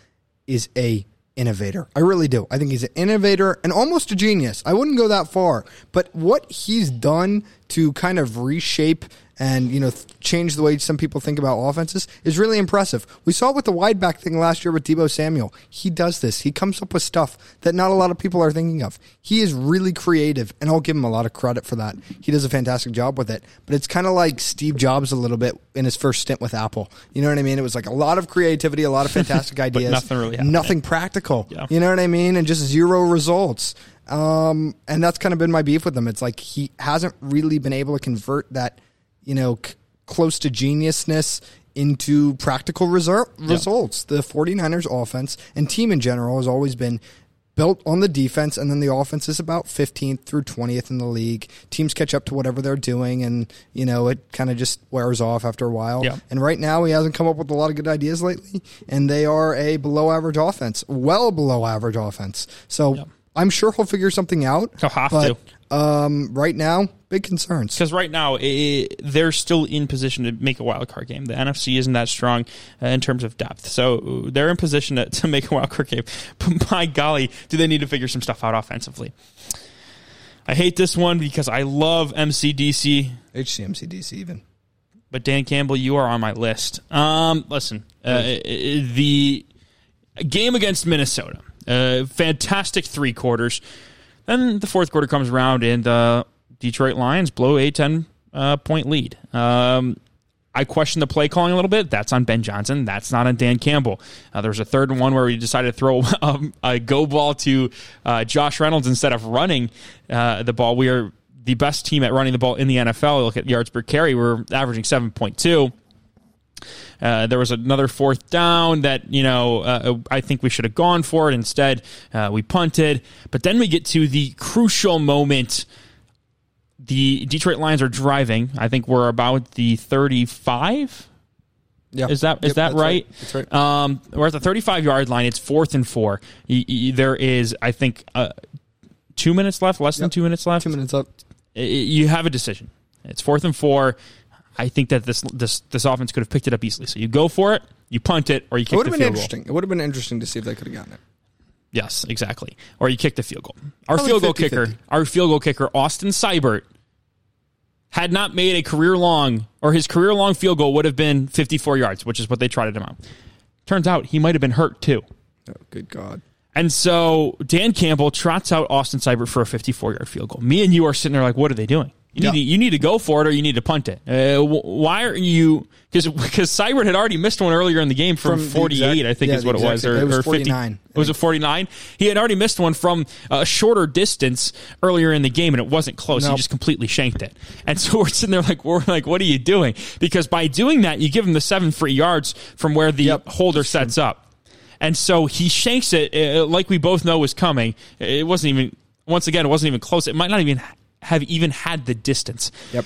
is a innovator. I really do. I think he's an innovator and almost a genius. I wouldn't go that far, but what he's done to kind of reshape and you know th- change the way some people think about offenses is really impressive. We saw it with the wide back thing last year with Deebo Samuel. He does this. He comes up with stuff that not a lot of people are thinking of. He is really creative, and I'll give him a lot of credit for that. He does a fantastic job with it. But it's kind of like Steve Jobs a little bit in his first stint with Apple. You know what I mean? It was like a lot of creativity, a lot of fantastic ideas, nothing really happened. nothing practical. Yeah. You know what I mean? And just zero results. Um, and that's kind of been my beef with him. It's like he hasn't really been able to convert that, you know, c- close to geniusness into practical result, results. The 49ers offense and team in general has always been built on the defense and then the offense is about 15th through 20th in the league. Teams catch up to whatever they're doing and, you know, it kind of just wears off after a while. Yeah. And right now, he hasn't come up with a lot of good ideas lately, and they are a below average offense, well below average offense. So I'm sure he'll figure something out. He'll have but, Um, right now, big concerns. because right now i they're still in position to make a wild card game. The NFC isn't that strong uh, in terms of depth, so they're in position to, to make a wild card game. But my golly, do they need to figure some stuff out offensively? I hate this one because I love MCDC, HCMCDC even. but Dan Campbell, you are on my list. Um, listen, uh, the game against Minnesota, uh, fantastic three quarters. Then the fourth quarter comes around and the Detroit Lions blow a 10 uh, point lead. Um, I question the play calling a little bit. That's on Ben Johnson. That's not on Dan Campbell. Uh, there was a third and one where we decided to throw um, a go ball to uh, Josh Reynolds instead of running uh, the ball. We are the best team at running the ball in the NFL. Look at yards per carry. We're averaging 7.2. Uh, there was another fourth down that you know uh, I think we should have gone for it. Instead, uh, we punted. But then we get to the crucial moment. The Detroit Lions are driving. I think we're about the thirty-five. Yeah. Is that is Yep, that that's right? That's right. Um, we're at the 35 yard line. It's fourth and four. There is, I think, uh, two minutes left. Less than two minutes left. Two minutes up. I- you have a decision. It's fourth and four. I think that this this this offense could have picked it up easily. So you go for it, you punt it, or you It kick would the have field been goal. interesting. It would have been interesting to see if they could have gotten it. Yes, exactly. Or you kick the field goal. Our Probably field goal 50-50. kicker, our field goal kicker, Austin Seibert, had not made a career long or his career long field goal would have been 54 yards, which is what they trotted him out. Turns out he might have been hurt too. Oh, good God. And so Dan Campbell trots out Austin Seibert for a 54 yard field goal. Me and you are sitting there like, what are they doing? You need, to, you need to go for it or you need to punt it. Uh, why are you? Because because Seibert had already missed one earlier in the game from, From 48, exact- I think yeah, is what it was, or, it was or 50 49. Was it 49? He had already missed one from a shorter distance earlier in the game, and it wasn't close. He just completely shanked it. And so we're sitting there like, we're like, what are you doing? Because by doing that, you give him the seven free yards from where the Yep. holder sets up. And so he shanks it uh, like we both know was coming. It wasn't even, once again, it wasn't even close. It might not even have even had the distance. Yep.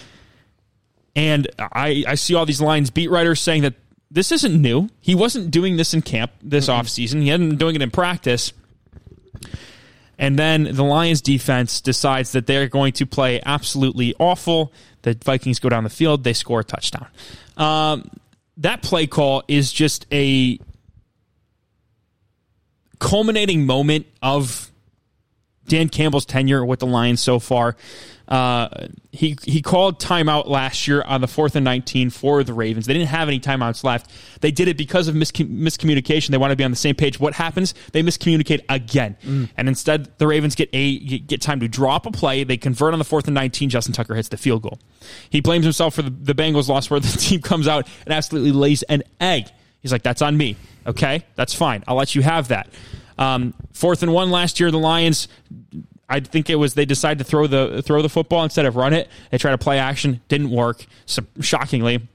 And I, I see all these Lions beat writers saying that this isn't new. He wasn't doing this in camp this offseason. He hadn't been doing it in practice. And then the Lions defense decides that they're going to play absolutely awful. The Vikings go down the field, they score a touchdown. Um, that play call is just a culminating moment of Dan Campbell's tenure with the Lions so far. Uh, he he called timeout last year on the fourth and nineteen for the Ravens. They didn't have any timeouts left. They did it because of miscom- miscommunication. They wanted to be on the same page. What happens? They miscommunicate again, and instead the Ravens get a get time to drop a play. They convert on the fourth and nineteen. Justin Tucker hits the field goal. He blames himself for the, the Bengals loss, where the team comes out and absolutely lays an egg. He's like, "That's on me. Okay, that's fine. I'll let you have that." Um, fourth and one last year, the Lions. I think it was they decided to throw the throw the football instead of run it. They tried to play action, didn't work. So, shockingly,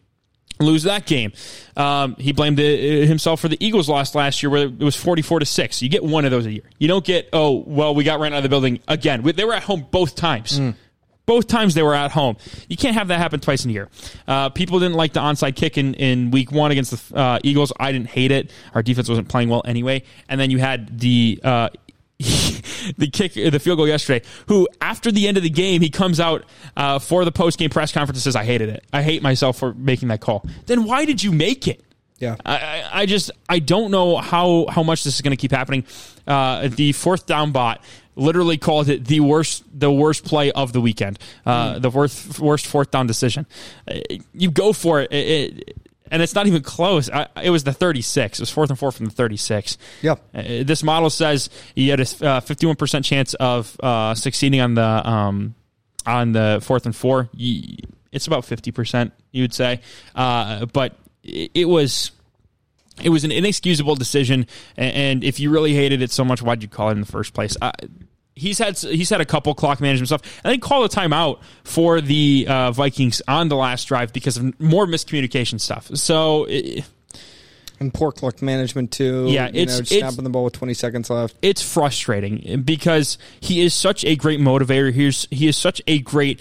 lose that game. Um, he blamed the, himself for the Eagles' loss last year, where it was forty-four to six. You get one of those a year. You don't get oh well, we got ran out of the building again. They were at home both times. Both times they were at home. You can't have that happen twice in a year. Uh, people didn't like the onside kick in, in week one against the uh, Eagles. I didn't hate it. Our defense wasn't playing well anyway. And then you had the uh, the kick, the field goal yesterday. Who after the end of the game, he comes out uh, for the post game press conference and says, "I hated it. I hate myself for making that call." Then why did you make it? Yeah. I, I- I just I don't know how how much this is going to keep happening. Uh, the fourth down bot literally called it the worst the worst play of the weekend, uh, the worst worst fourth down decision. Uh, You go for it. It- it- and it's not even close. I, it was the 36. It was fourth and four from the 36. Yep. Uh, this model says you had a uh, 51% chance of uh, succeeding on the um, on the fourth and four. You, it's about 50%, you would say. Uh, but it, it was it was an inexcusable decision, and if you really hated it so much, why'd you call it in the first place? I, he's had he's had a couple clock management stuff, and they call a timeout for the uh, Vikings on the last drive because of more miscommunication stuff. So. It, And poor clock management too. Yeah, you it's- know, it's- snapping the ball with 20 seconds left. it's frustrating because he is such a great motivator. He's he is such a great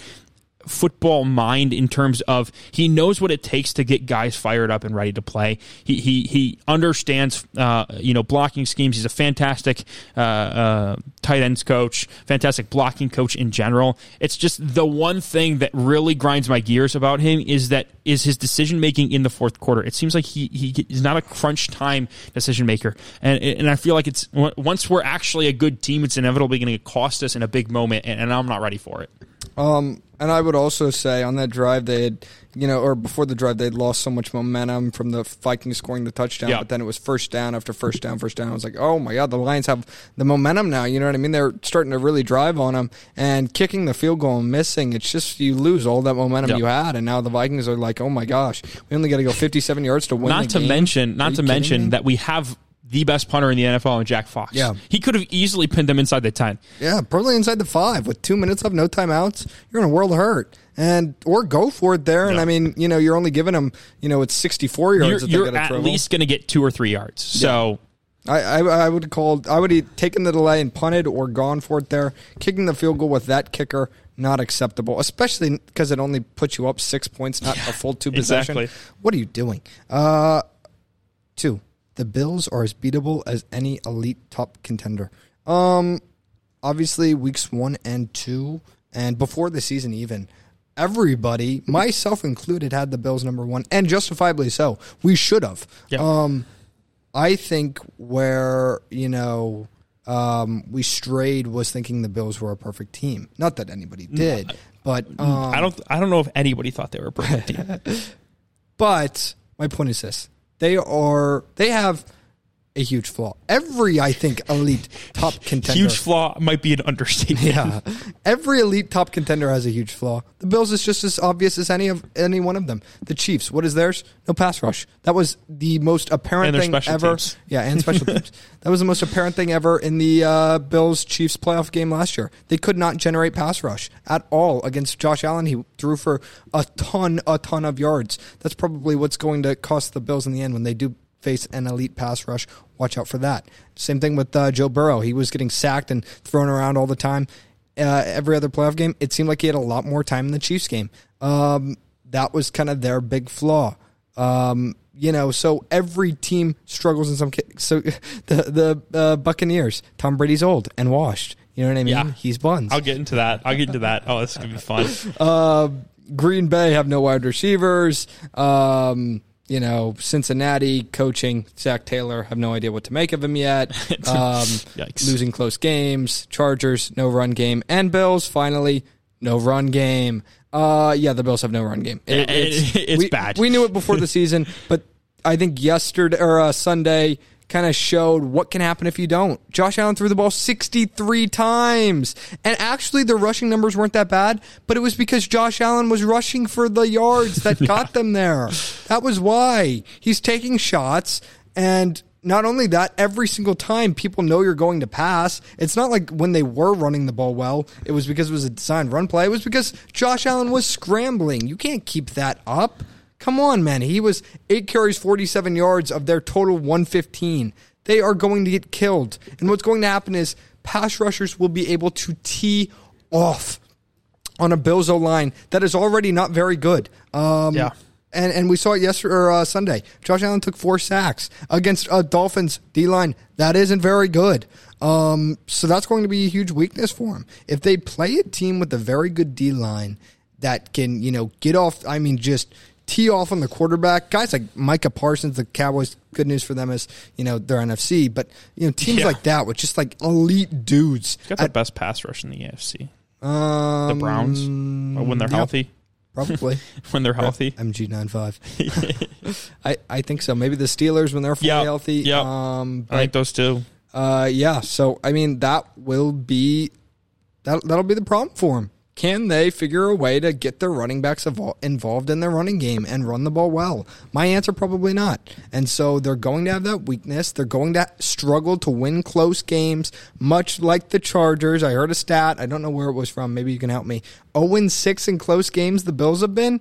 football mind in terms of he knows what it takes to get guys fired up and ready to play. He he he understands uh, you know blocking schemes. He's a fantastic uh, uh, tight ends coach, fantastic blocking coach in general. It's just the one thing that really grinds my gears about him is that is his decision making in the fourth quarter. It seems like he he is not a crunch time decision maker, and and I feel like it's once we're actually a good team, it's inevitably going to cost us in a big moment, and, and I'm not ready for it. Um, and I would also say on that drive they had, you know, or before the drive they'd lost so much momentum from the Vikings scoring the touchdown, Yeah. but then it was first down after first down, first down. I was like, oh my god, the Lions have the momentum now. You know what I mean? They're starting to really drive on them and kicking the field goal and missing. It's just you lose all that momentum you had, and now the Vikings are like, oh my gosh, we only got to go 57 yards to win. not to game? mention, not to mention me? that we have the best punter in the NFL and Jack Fox. Yeah. he could have easily pinned them inside the ten. Yeah, probably inside the five with two minutes left, no timeouts. You're in a world of hurt, and or go for it there. And I mean, you know, you're only giving them, you know, it's 64 yards. You're, you're at travel. least going to get two or three yards. So I, I I would have called. I would have taken the delay and punted or gone for it there. Kicking the field goal with that kicker not acceptable, especially because it only puts you up six points, not a full two possession. exactly. What are you doing? Uh, two. The Bills are as beatable as any elite top contender. Um, obviously weeks one and two, and before the season even. Everybody, myself included, had the Bills number one, and justifiably so. We should have. Yeah. Um, I think where you know um, we strayed was thinking the Bills were a perfect team. Not that anybody did, but um, I don't I don't know if anybody thought they were a perfect team. but my point is this: they are they have a huge flaw. Every, I think, elite top contender. Huge flaw might be an understatement. Yeah, every elite top contender has a huge flaw. The Bills is just as obvious as any of any one of them. The Chiefs, what is theirs? No pass rush. That was the most apparent thing ever. teams. Yeah, and special teams. That was the most apparent thing ever in the uh, Bills Chiefs playoff game last year. They could not generate pass rush at all against Josh Allen. He threw for a ton, a ton of yards. That's probably what's going to cost the Bills in the end when they do face an elite pass rush. Watch out for that. Same thing with uh, Joe Burrow. He was getting sacked and thrown around all the time. Uh, every other playoff game, it seemed like he had a lot more time in the Chiefs game. Um, that was kind of their big flaw. Um, you know, so every team struggles in some. Ca- so the the uh, Buccaneers, Tom Brady's old and washed. You know what I mean? Yeah. He's buns. I'll get into that. I'll get into that. Oh, this is gonna be fun. Uh, Green Bay have no wide receivers. Um, you know, Cincinnati coaching Zac Taylor have no idea what to make of him yet. Um, losing close games. Chargers no run game, and Bills finally no run game. Uh, yeah, the Bills have no run game. It- it's we, bad. We knew it before the season, but I think yesterday or uh, Sunday kind of showed what can happen if you don't. Josh Allen threw the ball 63 times. And actually the rushing numbers weren't that bad, but it was because Josh Allen was rushing for the yards that got them there. That was why. He's taking shots and not only that, every single time people know you're going to pass. It's not like when they were running the ball well, it was because it was a designed run play. It was because Josh Allen was scrambling. You can't keep that up. Come on, man. He was eight carries, 47 yards of their total 115. They are going to get killed. And what's going to happen is pass rushers will be able to tee off on a Bills O line that is already not very good. Um, Yeah. And, and we saw it yesterday or uh, Sunday. Josh Allen took four sacks against a Dolphins D line that isn't very good. Um, so that's going to be a huge weakness for him. If they play a team with a very good D line that can, you know, get off. I mean, just tee off on the quarterback. Guys like Micah Parsons, the Cowboys. Good news for them is you know they're NFC, but you know teams Yeah. like that with just like elite dudes. Got the best pass rush in the AFC. Um, The Browns uh, when they're yeah. healthy. probably. When they're healthy. MG 95. I, I think so. Maybe the Steelers when they're fully Yep, healthy. Yeah, Um, I like those two. uh, yeah. So I mean, that will be that that'll be the problem for them. Can they figure a way to get their running backs involved in their running game and run the ball well? My answer probably not. And so they're going to have that weakness. They're going to struggle to win close games, much like the Chargers. I heard a stat. I don't know where it was from. Maybe you can help me. 0 6 in close games the Bills have been.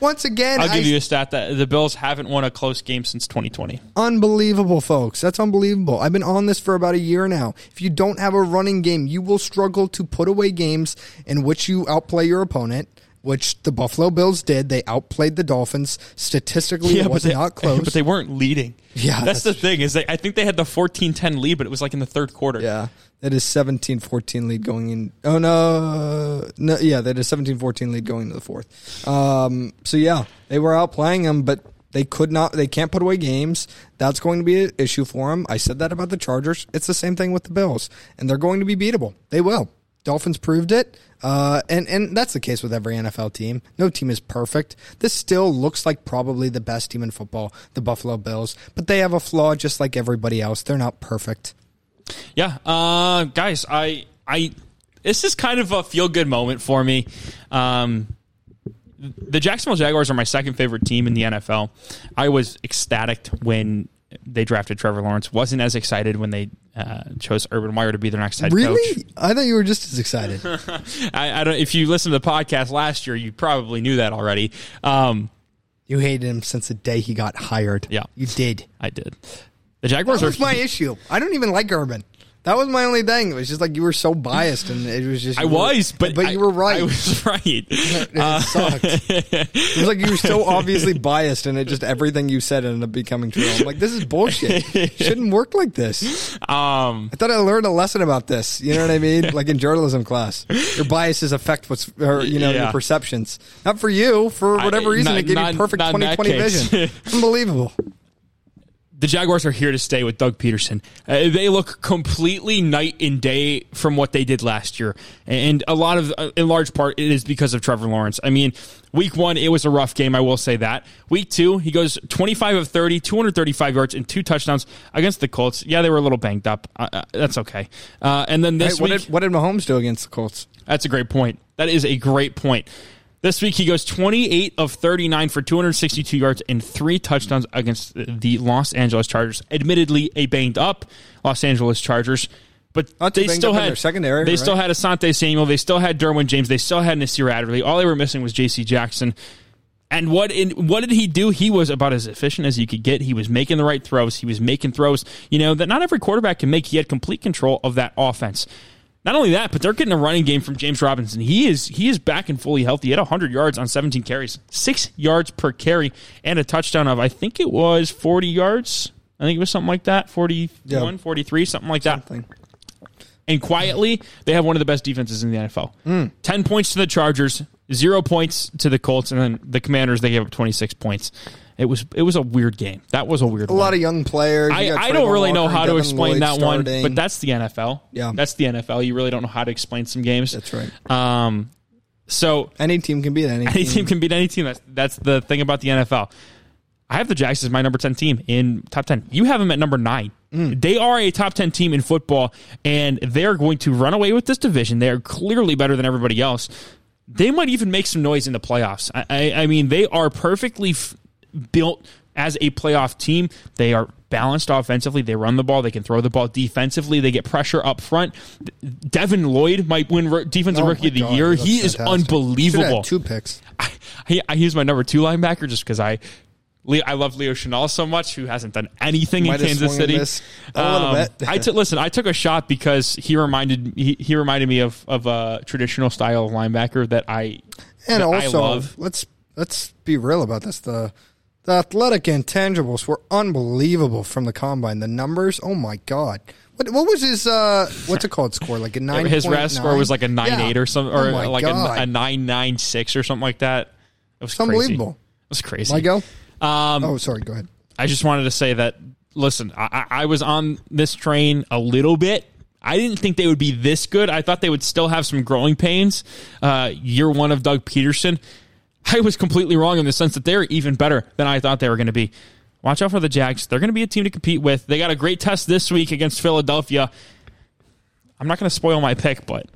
Once again, I'll I- give you a stat that the Bills haven't won a close game since 2020. Unbelievable, folks. That's unbelievable. I've been on this for about a year now. If you don't have a running game, you will struggle to put away games in which you outplay your opponent, which the Buffalo Bills did. They outplayed the Dolphins. Statistically, it was they, not close. But they weren't leading. Yeah, that's, that's the thing. Is they, I think they had the 14-10 lead, but it was like in the third quarter. yeah, that is 17-14 lead going in. Oh, no. no yeah, that is 17-14 lead going into the fourth. Um, so, yeah, they were outplaying them, but they could not, they can't put away games. That's going to be an issue for them. I said that about the Chargers. It's the same thing with the Bills, and they're going to be beatable. They will. Dolphins proved it, uh, and and that's the case with every NFL team. No team is perfect. This still looks like probably the best team in football, the Buffalo Bills, but they have a flaw just like everybody else. They're not perfect. Yeah, uh, guys, I, I, this is kind of a feel good moment for me. Um, the Jacksonville Jaguars are my second favorite team in the NFL. I was ecstatic when they drafted Trevor Lawrence. wasn't as excited when they uh, chose Urban Meyer to be their next head coach. Really? I thought you were just as excited. I, I don't. If you listened to the podcast last year, you probably knew that already. Um, you hated him since the day he got hired. Yeah. you did. I did. The Jaguars That are my issue. I don't even like Urban. That was my only thing. It was just like you were so biased, and it was just. I was, but but I- you were right. I was right. It Uh, sucked. It was like you were so obviously biased, and it just everything you said ended up becoming true. I'm like, this is bullshit. Shouldn't work like this. um, I thought I learned a lesson about this. You know what I mean? Like in journalism class, your biases affect what's, or, you know, Yeah. your perceptions. Not for you, for I- whatever reason, not- it gave not- you perfect not in 2020 vision. Unbelievable. The Jaguars are here to stay with Doug Pederson. Uh, they look completely night and day from what they did last year, and a lot of, uh, in large part, it is because of Trevor Lawrence. I mean, week one it was a rough game. I will say that. Week two, he goes twenty five of 30, 235 yards and two touchdowns against the Colts. Yeah, they were a little banged up. Uh, uh, that's okay. Uh, and then this Hey, what week, did what did Mahomes do against the Colts? that's a great point. That is a great point. This week he goes 28 of 39 for 262 yards and three touchdowns against the Los Angeles Chargers. Admittedly, a banged up Los Angeles Chargers, but they still had secondary, They right? still had Asante Samuel. They still had Derwin James. They still had Nasir Adderley. All they were missing was J.C. Jackson. And what in, what did he do? He was about as efficient as you could get. He was making the right throws. He was making throws, you know, that not every quarterback can make. He had complete control of that offense. Not only that, but they're getting a running game from James Robinson. He is he is back and fully healthy. He had 100 yards on 17 carries, six yards per carry, and a touchdown of I think it was 40 yards. I think it was something like that, 41, Yeah. 43, something like that. Thing. And quietly, they have one of the best defenses in the NFL. Mm. 10 points to the Chargers, zero points to the Colts, and then the Commanders, they gave up 26 points. It was it was a weird game. That was a weird A one. lot of young players. You I, I don't really know Walker, how to explain Lloyd that one, but that's the NFL. Yeah. That's the NFL. You really don't know how to explain some games. that's right. Um, so Any team can beat any, any team can beat any team. That's that's the thing about the NFL. I have the Jags as my number ten team in top ten. You have them at number nine. They are a top ten team in football, and they are going to run away with this division. They are clearly better than everybody else. They might even make some noise in the playoffs. I, I, I mean, they are perfectly f- built as a playoff team. They are balanced offensively. They run the ball. They can throw the ball defensively. They get pressure up front. Devin Lloyd might win defensive Oh rookie of the God, year. He is fantastic. Should've unbelievable. two picks. I, I, I use my number two linebacker just because I. I love Leo Chenal so much, who hasn't done anything Might in Kansas City. and missed a little um, bit. I took listen. I took a shot because he reminded he, he reminded me of of a traditional style of linebacker that I And that also, I love. let's let's be real about this. The the athletic intangibles were unbelievable from the combine. The numbers, oh my god. What, what was his uh what's it called score like a nine? His RAS score was like a nine Yeah. eight or something, or Oh like a, a nine nine six or something like that. It was It's crazy. unbelievable. It was crazy. My go. Um, Oh, sorry. Go ahead. I just wanted to say that. Listen, I, I I was on this train a little bit. I didn't think they would be this good. I thought they would still have some growing pains. Uh, year one of Doug Pederson. I was completely wrong in the sense that they're even better than I thought they were going to be. Watch out for the Jags. They're going to be a team to compete with. They got a great test this week against Philadelphia. I'm not going to spoil my pick, but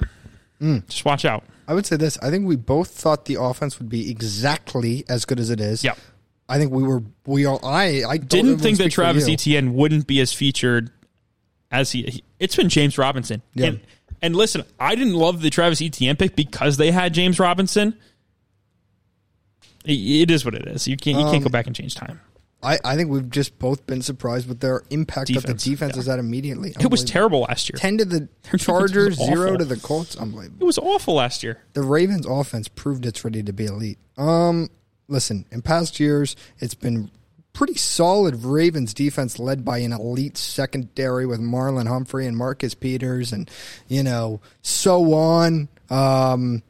mm. just watch out. I would say this. I think we both thought the offense would be exactly as good as it is. Yeah. I think we were. We all. I. I Didn't think that Travis. Etienne wouldn't be as featured as he. he- It's been James Robinson. Yeah. And, and listen, I didn't love the Travis Etienne pick because they had James Robinson. It- is what it is. You can't you can't Um, go back and change time. I, I think we've just both been surprised with their impact that the defense yeah. has had immediately. It was terrible last year. Ten to the Chargers, zero to the Colts. Unbelievable. It was awful last year. the Ravens offense proved it's ready to be elite. Um, listen, in past years, it's been pretty solid Ravens defense led by an elite secondary with Marlon Humphrey and Marcus Peters and, you know, so on. Um,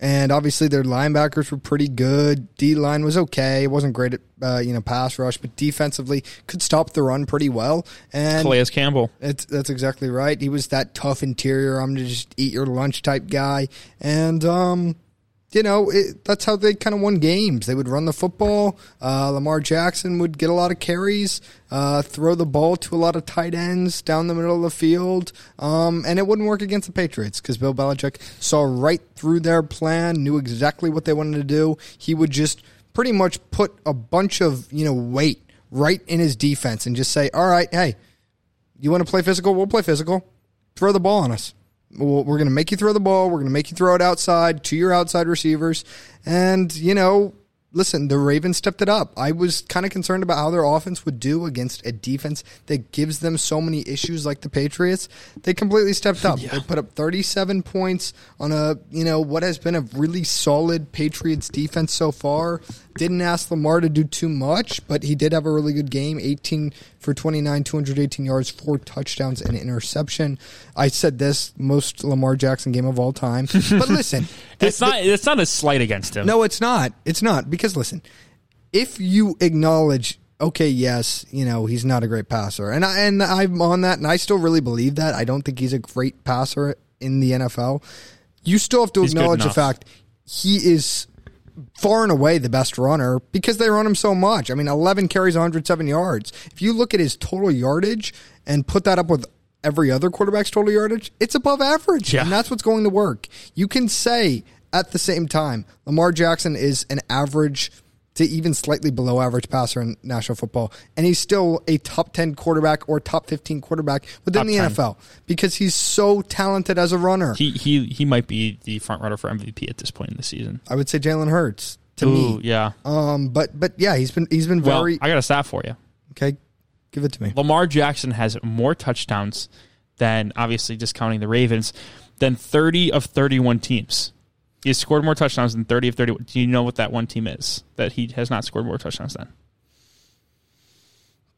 and obviously their linebackers were pretty good. D line was okay. It wasn't great at, uh, you know, pass rush, but defensively could stop the run pretty well. And Calais Campbell. that's exactly right. He was that tough interior. I'm gonna just eat your lunch type guy, and um, you know it, that's how they kind of won games. They would run the football. Uh, Lamar Jackson would get a lot of carries, uh, throw the ball to a lot of tight ends down the middle of the field, um, and it wouldn't work against the Patriots because Bill Belichick saw right through their plan, knew exactly what they wanted to do. He would just pretty much put a bunch of you know weight right in his defense and just say, "All right, hey." You want to play physical? We'll play physical. Throw the ball on us. We'll- We're going to make you throw the ball. We're going to make you throw it outside to your outside receivers. And, you know, listen, the Ravens stepped it up. I was kind of concerned about how their offense would do against a defense that gives them so many issues like the Patriots. They completely stepped up. They put up 37 points on a, you know, what has been a really solid Patriots defense so far. Didn't ask Lamar to do too much, but he did have a really good game 18 for 29, 218 yards, four touchdowns, and interception. I said this most Lamar Jackson game of all time. But listen, It's not it's not a slight against him. no, it's not. It's not because listen, if you acknowledge okay, yes, you know he's not a great passer, and I and I'm on that, and I still really believe that. I don't think he's a great passer in the NFL. You still have to He's acknowledge the fact he is far and away the best runner because they run him so much. I mean, 11 carries, 107 yards. If you look at his total yardage and put that up with every other quarterback's total yardage, it's above average. Yeah. And that's what's going to work. You can say at the same time, Lamar Jackson is an average to even slightly below average passer in national football, and he's still a top 10 quarterback or top 15 quarterback within Top the 10. NFL because he's so talented as a runner. He he he might be the front runner for MVP at this point in the season. I would say Jalen Hurts to Ooh, me. yeah. Um, but but yeah, he's been he's been Well, very I got a stat for you. okay. Give it to me. Lamar Jackson has more touchdowns than obviously discounting the Ravens than 30 of 31 teams. He has scored more touchdowns than 30 of 31. Do you know what that one team is that he has not scored more touchdowns than?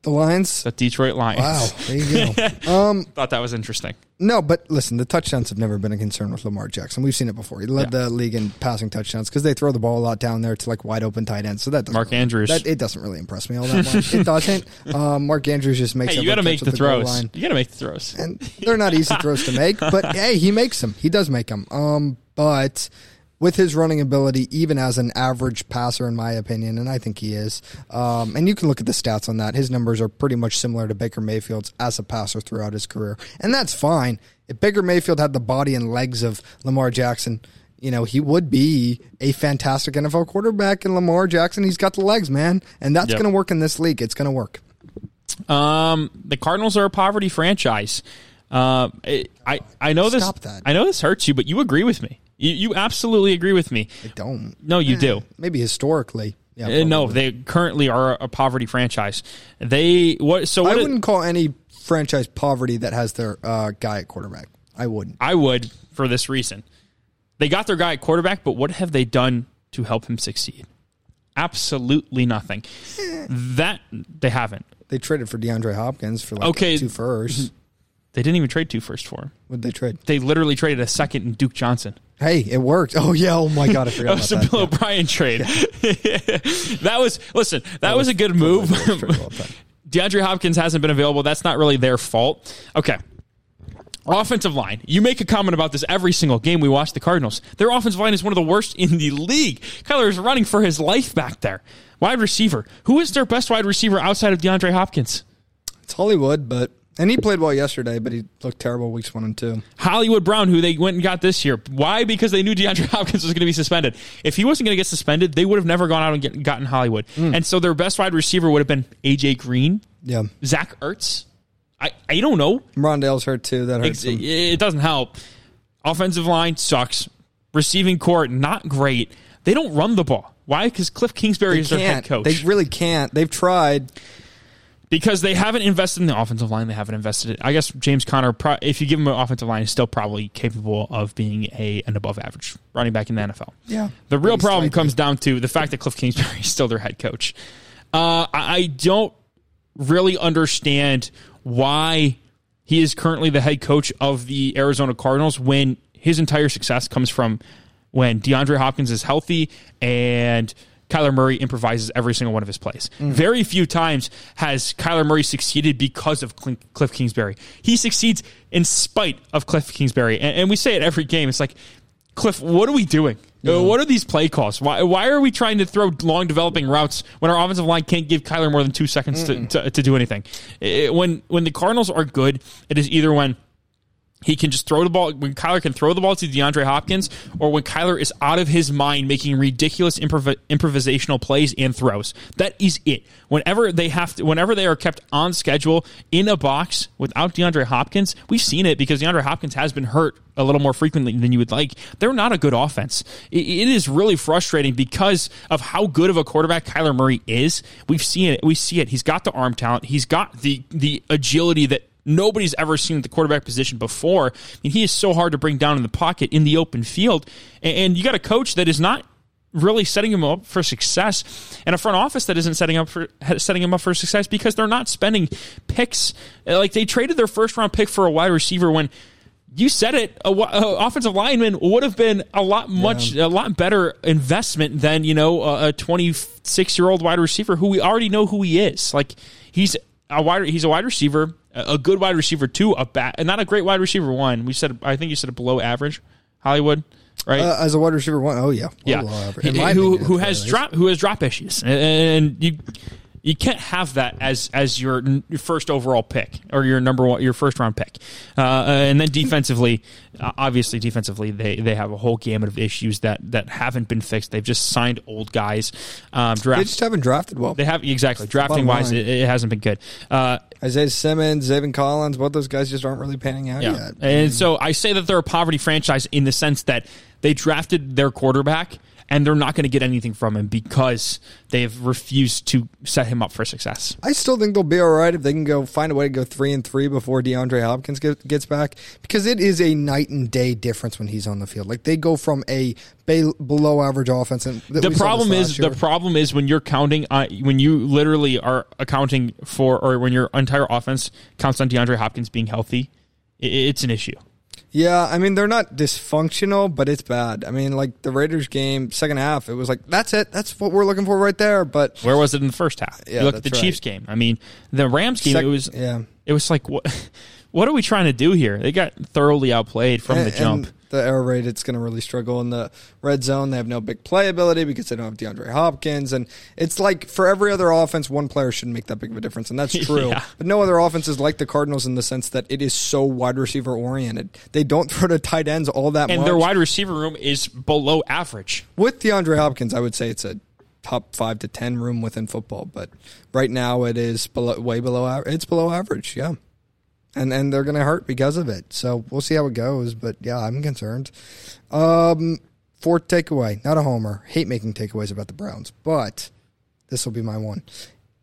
The Lions. The Detroit Lions. Wow, there you go. um, Thought that was interesting. no, but listen, the touchdowns have never been a concern with Lamar Jackson. We've seen it before. He led Yeah. the league in passing touchdowns because they throw the ball a lot down there to like wide open tight ends. So that Mark really- Andrews. That, it doesn't really impress me all that much. it doesn't. Um, Mark Andrews just makes. Hey, you got to make the goal throws. line. You got to make the throws. and they're not easy throws to make, but hey, he makes them. He does make them. Um, but with his running ability, even as an average passer, in my opinion, and I think he is, um, and you can look at the stats on that. His numbers are pretty much similar to Baker Mayfield's as a passer throughout his career, and that's fine. If Baker Mayfield had the body and legs of Lamar Jackson. You know, he would be a fantastic NFL quarterback, and Lamar Jackson, he's got the legs, man. And that's Yep. going to work in this league. It's going to work. Um, the Cardinals are a poverty franchise. Uh, I I know this. That. I know this hurts you, but you agree with me. You, you absolutely agree with me. I don't. No, you do. Maybe historically. Yeah, Uh, no, they currently are a poverty franchise. They what? So what I it- wouldn't call any franchise poverty that has their uh, guy at quarterback. I wouldn't. I would for this reason. They got their guy at quarterback, but what have they done to help him succeed? Absolutely nothing. that they haven't. They traded for DeAndre Hopkins for like Okay. two firsts. They didn't even trade two first for him. Would they trade? They literally traded a second in Duke Johnson. Hey, it worked. Oh yeah. Oh my god, I That forgot was about a that. Bill. O'Brien trade. that was listen. That, was, was a good move. the worst trade of all time. DeAndre Hopkins hasn't been available. That's not really their fault. Okay. Offensive line. You make a comment about this every single game we watch the Cardinals. Their offensive line is one of the worst in the league. Kyler is running for his life back there. Wide receiver. Who is their best wide receiver outside of DeAndre Hopkins? It's Hollywood, but and he played well yesterday, but he looked terrible weeks one and two. Hollywood Brown, who they went and got this year. Why? Because they knew DeAndre Hopkins was going to be suspended. If he wasn't going to get suspended, they would have never gone out and get, gotten Hollywood. Mm. And so their best wide receiver would have been AJ Green, Yeah, Zach Ertz. I, I don't know. Rondale's hurt too. That hurts him. It doesn't help. Offensive line sucks. Receiving court not great. They don't run the ball. Why? Because Cliff Kingsbury They is their head can't. coach. They really can't. They've tried. Because they haven't invested in the offensive line. They haven't invested. It. I guess James Conner, if you give him an offensive line, is still probably capable of being a an above average running back in the NFL. Yeah. The real problem slightly. comes down to the fact that Cliff Kingsbury is still their head coach. Uh, I don't really understand why he is currently the head coach of the Arizona Cardinals when his entire success comes from when DeAndre Hopkins is healthy and Kyler Murray improvises every single one of his plays. Very few times has Kyler Murray succeeded because of Cliff Kingsbury. He succeeds in spite of Cliff Kingsbury. And, and we say it every game. It's like, Cliff, what are we doing? Uh, What are these play calls? Why, why are we trying to throw long developing routes when our offensive line can't give Kyler more than two seconds to, to, to do anything? It- when when the Cardinals are good, it is either when he can just throw the ball when Kyler can throw the ball to DeAndre Hopkins, or when Kyler is out of his mind making ridiculous improv- improvisational plays and throws. That is it. Whenever they have to, whenever they are kept on schedule in a box without DeAndre Hopkins, we've seen it because DeAndre Hopkins has been hurt a little more frequently than you would like. They're not a good offense. It- it is really frustrating because of how good of a quarterback Kyler Murray is. We've seen it. We see it. He's got the arm talent. He's got the the agility that nobody's ever seen at the quarterback position before. I mean, he is so hard to bring down in the pocket in the open field, and, you got a coach that is not really setting him up for success, and a front office that isn't setting up for setting him up for success because they're not spending picks. Uh, Like they traded their first round pick for a wide receiver when. you said it. A, a offensive lineman would have been a lot much a lot better investment than you know a 26 year old wide receiver who we already know who he is. Like he's a wide he's a wide receiver, a good wide receiver two, a bat, and not a great wide receiver one. We said I think you said a below average Hollywood. Right? Uh, as a wide receiver one, oh yeah, yeah, Well, He- in who opinion, who has drop who has drop issues, and, and you you can't have that as as your, n- your first overall pick or your number one your first round pick, uh, and then defensively, uh, obviously defensively they they have a whole gamut of issues that that haven't been fixed. They've just signed old guys, um, They just haven't drafted well. They have exactly drafting wise, it, it hasn't been good. Uh, Isaiah Simmons, Zaven Collins, both those guys just aren't really panning out Yeah. yet. And so I say that they're a poverty franchise in the sense that they drafted their quarterback and they're not going to get anything from him because they've refused to set him up for success. I still think they'll be all right if they can go find a way to go three and three before DeAndre Hopkins get, gets back because it is a night and day difference when he's on the field. Like they go from a below average offense. And The problem is the problem is when you're counting uh, when you literally are accounting for or when your entire offense counts on DeAndre Hopkins being healthy, it's an issue. Yeah, I mean they're not dysfunctional, but it's bad. I mean, like the Raiders game, second half, it was like that's it, that's what we're looking for right there. But Where was it in the first half? Yeah, you look at the that's Chiefs game. I mean, the Rams game. Sec- it was yeah, it was like what what are we trying to do here? They got thoroughly outplayed from the And- jump. The air raid, it's going to really struggle in the red zone. They have no big playability because they don't have DeAndre Hopkins, and it's like for every other offense, one player shouldn't make that big of a difference, and that's true. Yeah. But no other offense is like the Cardinals in the sense that it is so wide receiver oriented. They don't throw to tight ends all that much. and much. their wide receiver room is below average. With DeAndre Hopkins, I would say it's a top five to ten room within football, but right now it is below, way below. It's below average, yeah, and and they're going to hurt because of it. So we'll see how it goes, but yeah, I'm concerned. Um, fourth takeaway, not a homer. Hate making takeaways about the Browns, but this will be my one.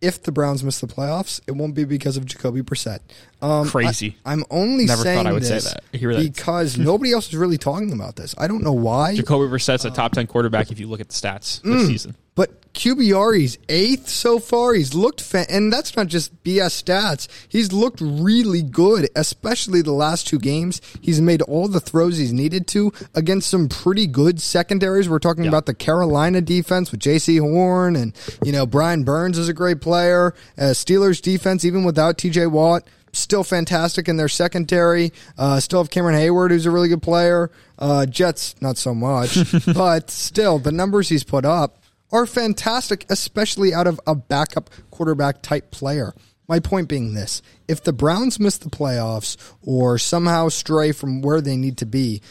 If the Browns miss the playoffs, it won't be because of Jacoby Brissett. Um, Crazy. I, am only Never thought saying I would say this that. Hear that. because nobody else is really talking about this. I don't know why. Jacoby Brissett's a top ten quarterback if you look at the stats Mm. this season. But QBR, he's eighth so far. He's looked, fa- and that's not just BS stats. He's looked really good, especially the last two games. He's made all the throws he's needed to against some pretty good secondaries. We're talking about the Carolina defense with Jaycee Horn, and you know Brian Burns is a great player. Uh, Steelers defense, even without T.J. Watt. Still fantastic in their secondary. Uh, still have Cameron Heyward, who's a really good player. Uh, Jets, not so much, but still, the numbers he's put up are fantastic, especially out of a backup quarterback type player. My point being this if the Browns miss the playoffs or somehow stray from where they need to be,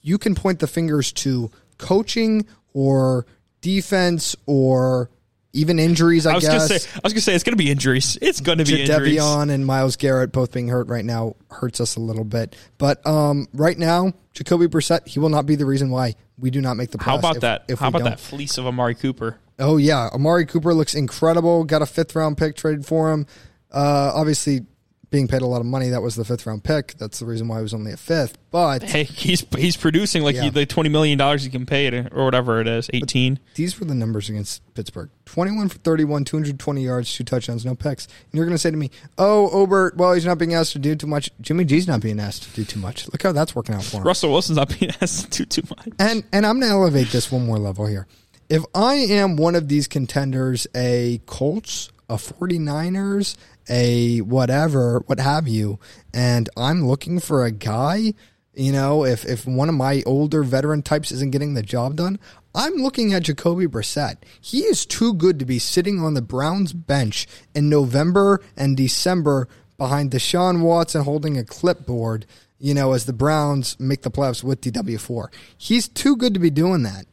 you can point the fingers to coaching or defense or even injuries, I, I was guess. gonna say I was gonna say it's gonna be injuries. It's gonna be injuries. Jadeveon and Myles Garrett both being hurt right now hurts us a little bit. But um, right now, Jacoby Brissett, he will not be the reason why we do not make the playoffs. How about if- that? If How about don't. that fleece of Amari Cooper? Oh yeah, Amari Cooper looks incredible. Got a fifth round pick traded for him. Uh, obviously, being paid a lot of money, that was the fifth round pick. That's the reason why he was only a fifth. But Hey, he's he's producing like Yeah. he, the twenty million dollars he can pay it or whatever it is, eighteen. these were the numbers against Pittsburgh: twenty-one for thirty-one, two hundred twenty yards, two touchdowns, no picks. And you're going to say to me, "Oh, Obert, well, he's not being asked to do too much. Jimmy G's not being asked to do too much. Look how that's working out for him." Russell Wilson's not being asked to do too much. And and I'm going to elevate this one more level here. If I am one of these contenders, a Colts, a 49ers, a whatever, what have you, and I'm looking for a guy, you know, if if one of my older veteran types isn't getting the job done, I'm looking at Jacoby Brissett. He is too good to be sitting on the Browns bench in November and December behind Deshaun Watson holding a clipboard you know, as the Browns make the playoffs with DW4. He's too good to be doing that.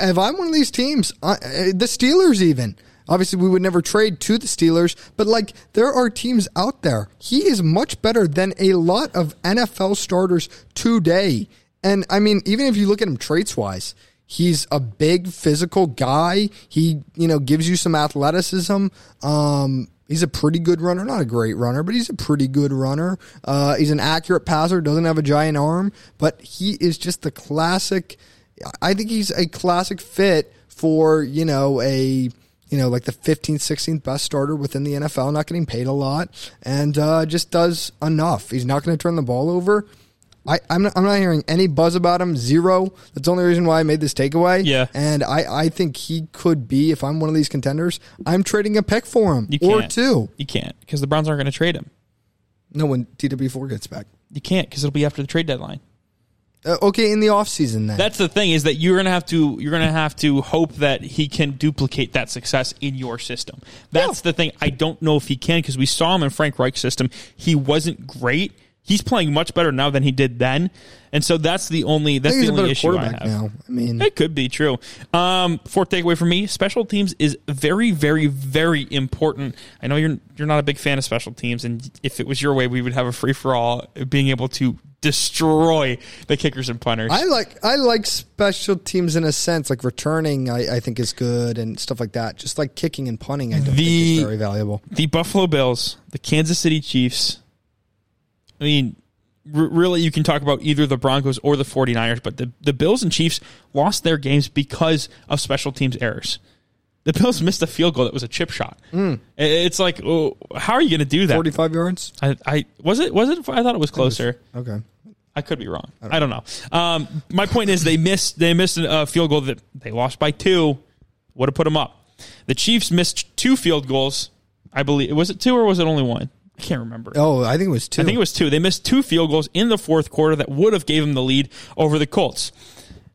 If I'm one of these teams, uh, the Steelers even, obviously we would never trade to the Steelers, but like there are teams out there. He is much better than a lot of NFL starters today. And I mean, even if you look at him traits wise, he's a big physical guy. He, you know, gives you some athleticism. Um, He's a pretty good runner, not a great runner, but he's a pretty good runner. Uh, he's an accurate passer, doesn't have a giant arm, but he is just the classic. I think he's a classic fit for you know a you know like the 15th, 16th best starter within the NFL, not getting paid a lot, and uh, just does enough. He's not going to turn the ball over. I, I'm not, I'm not hearing any buzz about him. Zero. That's the only reason why I made this takeaway. Yeah. and I, I think he could be if I'm one of these contenders. I'm trading a pick for him You or can't. two. You can't because the Browns aren't going to trade him. No, when DW4 gets back. You can't because it'll be after the trade deadline. Uh, okay, in the offseason then. That's the thing is that you're gonna have to you're gonna have to hope that he can duplicate that success in your system. That's the thing. I don't know if he can because we saw him in Frank Reich's system. He wasn't great. He's playing much better now than he did then, and so that's the only that's the only issue I have. now. I mean, It could be true. Um, fourth takeaway for me: special teams is very, very, very important. I know you're you're not a big fan of special teams, and if it was your way, we would have a free for all, being able to destroy the kickers and punters. I like I like special teams in a sense, like returning. I, I think is good and stuff like that. Just like kicking and punting, I don't think is very valuable. the Buffalo Bills, the Kansas City Chiefs. I mean, r- really, you can talk about either the Broncos or the 49ers, but the, the Bills and Chiefs lost their games because of special teams errors. The Bills missed a field goal that was a chip shot. I- It's like, oh, how are you going to do that? Forty-five yards. I, I was it was it I thought it was closer. Okay. I could be wrong. I don't know. Um, my point is they missed they missed a field goal that they lost by two. Would have put them up. The Chiefs missed two field goals. I believe was it two or was it only one? I can't remember. Oh, I think it was two. I think it was two. They missed two field goals in the fourth quarter that would have gave them the lead over the Colts.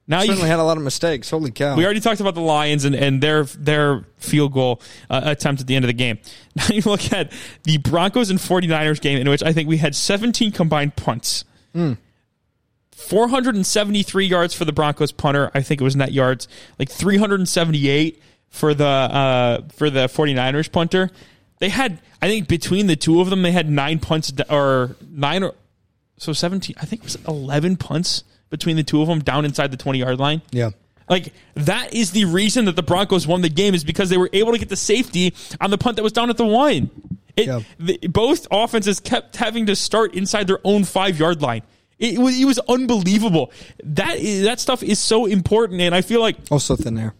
Now you, had a lot of mistakes. Holy cow! we already talked about the Lions and, and their their field goal uh, attempt at the end of the game. Now you look at the Broncos and 49ers game in which I think we had 17 combined punts. 473 yards for the Broncos punter. I think it was net yards. Like 378 for the uh, for the 49ers punter. They had I think between the two of them they had 9 punts or 9 or so 17 I think it was 11 punts between the two of them down inside the 20 yard line. yeah. Like that is the reason that the Broncos won the game is because they were able to get the safety on the punt that was down at the one. It, Yeah. the, both offenses kept having to start inside their own five yard line. It, was, it was unbelievable. That is, that stuff is so important, and I feel like Also thin air.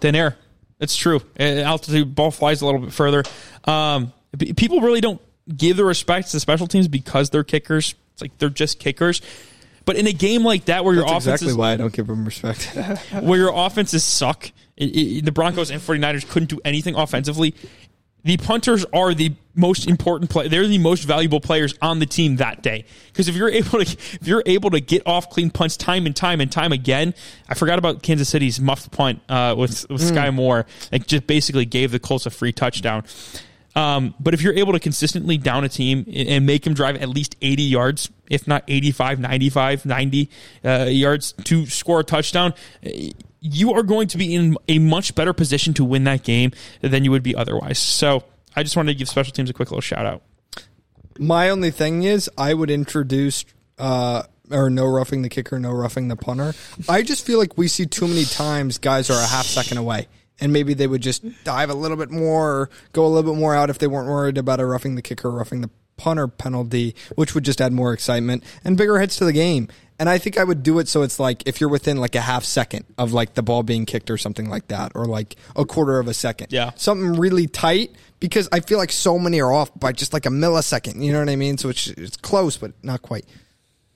thin air. It's true. Altitude ball flies a little bit further. Um, people really don't give the respect to special teams because they're kickers. It's like they're just kickers. But in a game like that, where your That's offense exactly is, why I don't give them respect. where your offenses suck. It, it, the Broncos and 49ers couldn't do anything offensively. The punters are the most important play. They're the most valuable players on the team that day. Because if you're able to, if you're able to get off clean punts time and time and time again, I forgot about Kansas City's muffed punt uh, with with Skyy Moore. Like just basically gave the Colts a free touchdown. Um, but if you're able to consistently down a team and make them drive at least 80 yards, if not 85, 95, 90 uh, yards to score a touchdown, you are going to be in a much better position to win that game than you would be otherwise. So I just wanted to give special teams a quick little shout out. My only thing is, I would introduce uh, or no roughing the kicker, no roughing the punter. I just feel like we see too many times guys are a half second away, and maybe they would just dive a little bit more, or go a little bit more out if they weren't worried about a roughing the kicker, roughing the punter penalty, which would just add more excitement and bigger hits to the game. And I think I would do it so it's like if you're within like a half second of like the ball being kicked or something like that, or like a quarter of a second. Yeah. Something really tight because I feel like so many are off by just like a millisecond. You know what I mean? So it's, it's close, but not quite.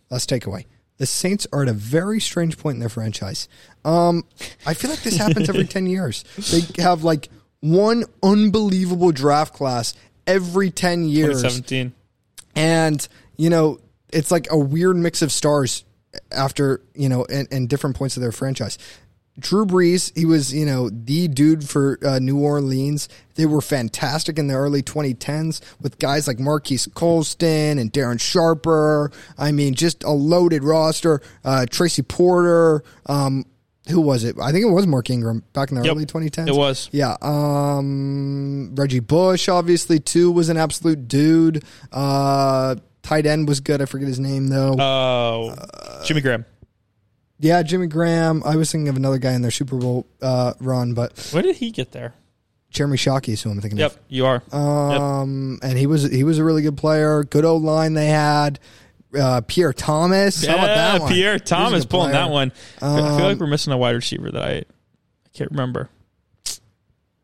Last takeaway. The Saints are at a very strange point in their franchise. Um, I feel like this happens every 10 years. They have like one unbelievable draft class every 10 years. 2017. And, you know, it's like a weird mix of stars after, you know, and, and different points of their franchise. Drew Brees, he was, you know, the dude for uh, New Orleans. They were fantastic in the early 2010s with guys like Marquise Colston and Darren Sharper. I mean, just a loaded roster. Uh, Tracy Porter. Um, who was it? I think it was Mark Ingram back in the Yep, early 2010s. it was. Yeah. Um, Reggie Bush, obviously, too, was an absolute dude. Uh, tight end was good. I forget his name, though. Oh, Jimmy Graham. yeah, Jimmy Graham. I was thinking of another guy in their Super Bowl uh, run, but Where did he get there? Jeremy Shockey is who I'm thinking of. Yep, you are. Um, And he was he was a really good player. Good old line they had. Uh, Pierre Thomas. How about that yeah, one? Pierre Thomas pulling player. that one. I feel Um, like we're missing a wide receiver that I, I can't remember.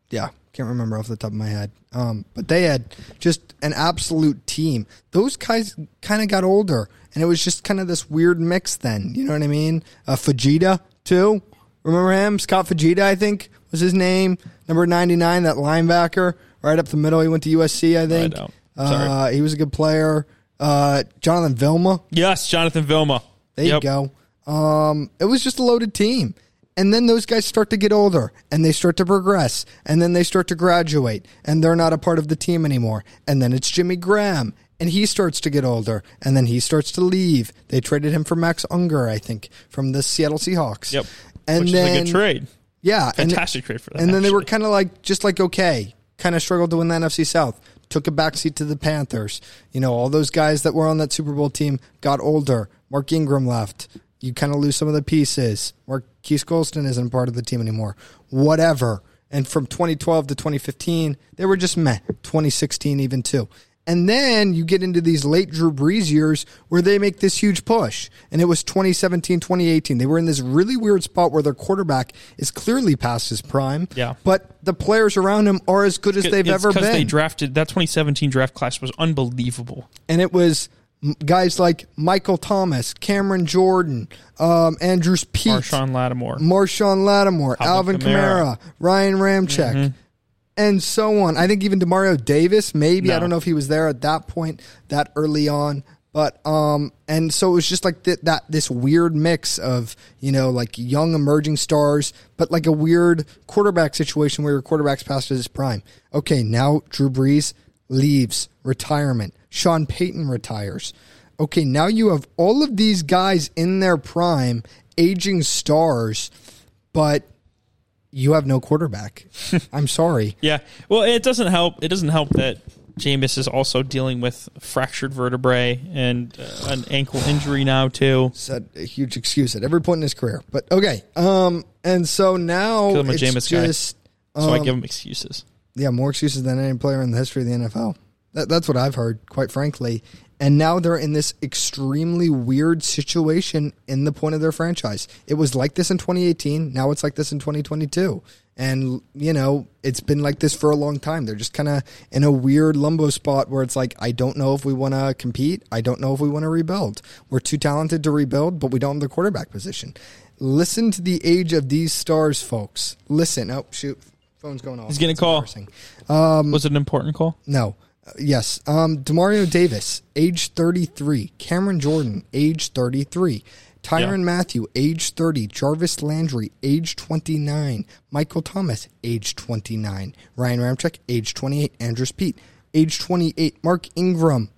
Yeah, can't remember off the top of my head. Um, but they had just an absolute team. Those guys kind of got older, and it was just kind of this weird mix. Then you know what I mean? Uh, Fujita too. Remember him? Scott Fujita, I think was his name. Number ninety nine, that linebacker, right up the middle. He went to USC, I think. don't. Sorry. Uh, he was a good player. Uh, Jonathan Vilma. Yes, Jonathan Vilma. There Yep. you go. Um, it was just a loaded team. And then those guys start to get older and they start to progress and then they start to graduate and they're not a part of the team anymore. And then it's Jimmy Graham and he starts to get older and then he starts to leave. They traded him for Max Unger, I think, from the Seattle Seahawks. Yep. And Which then, is a good trade. Yeah. and- Fantastic trade for them. and then they were kind of like just like okay, kind of struggled to win the NFC South. Took a backseat to the Panthers. You know, all those guys that were on that Super Bowl team got older. Mark Ingram left. You kind of lose some of the pieces. Marquise Colston isn't part of the team anymore. Whatever. And from 2012 to 2015, they were just meh. 2016 even too. And then you get into these late Drew Brees years where they make this huge push. And it was 2017, 2018. They were in this really weird spot where their quarterback is clearly past his prime. Yeah. But the players around him are as good as they've It's ever been. They drafted that 2017 draft class was unbelievable. and it was guys like Michael Thomas, Cameron Jordan, um, Andrus Peat, Marshon Lattimore. Marshon Lattimore, Alvin, Kamara, Kamara. Ryan Ramczyk, and so on. I think even Demario Davis, maybe I don't know if he was there at that point, that early on. But um, and so it was just like th- that this weird mix of you know like young emerging stars, but like a weird quarterback situation where your quarterback's past his prime. Okay, now Drew Brees leaves retirement. Sean Payton retires. Okay, now you have all of these guys in their prime, aging stars, but you have no quarterback. I'm sorry. Yeah. Well, it doesn't help. It doesn't help that Jameis is also dealing with fractured vertebrae and uh, an ankle injury now too. It's a, huge excuse at every point in his career. But okay. Um, and so now I'm a it's Jameis guy. just So I um, give him excuses. yeah, more excuses than any player in the history of the NFL. That, that's what I've heard, quite frankly. And now they're in this extremely weird situation in the point of their franchise. It was like this in 2018. Now it's like this in 2022. And, you know, it's been like this for a long time. They're just kind of in a weird limbo spot where it's like, I don't know if we want to compete. I don't know if we want to rebuild. We're too talented to rebuild, but we don't have the quarterback position. Listen to the age of these stars, folks. Listen. Oh, shoot. Phone's going off. He's getting a call. Um, Was it an important call? No. Uh, yes. Um, Demario Davis, age 33. Cameron Jordan, age 33. Tyrann Yeah. Mathieu, age 30. Jarvis Landry, age 29. Michael Thomas, age 29. Ryan Ramczyk, age 28. Andrus Peat, age 28. Mark Ingram,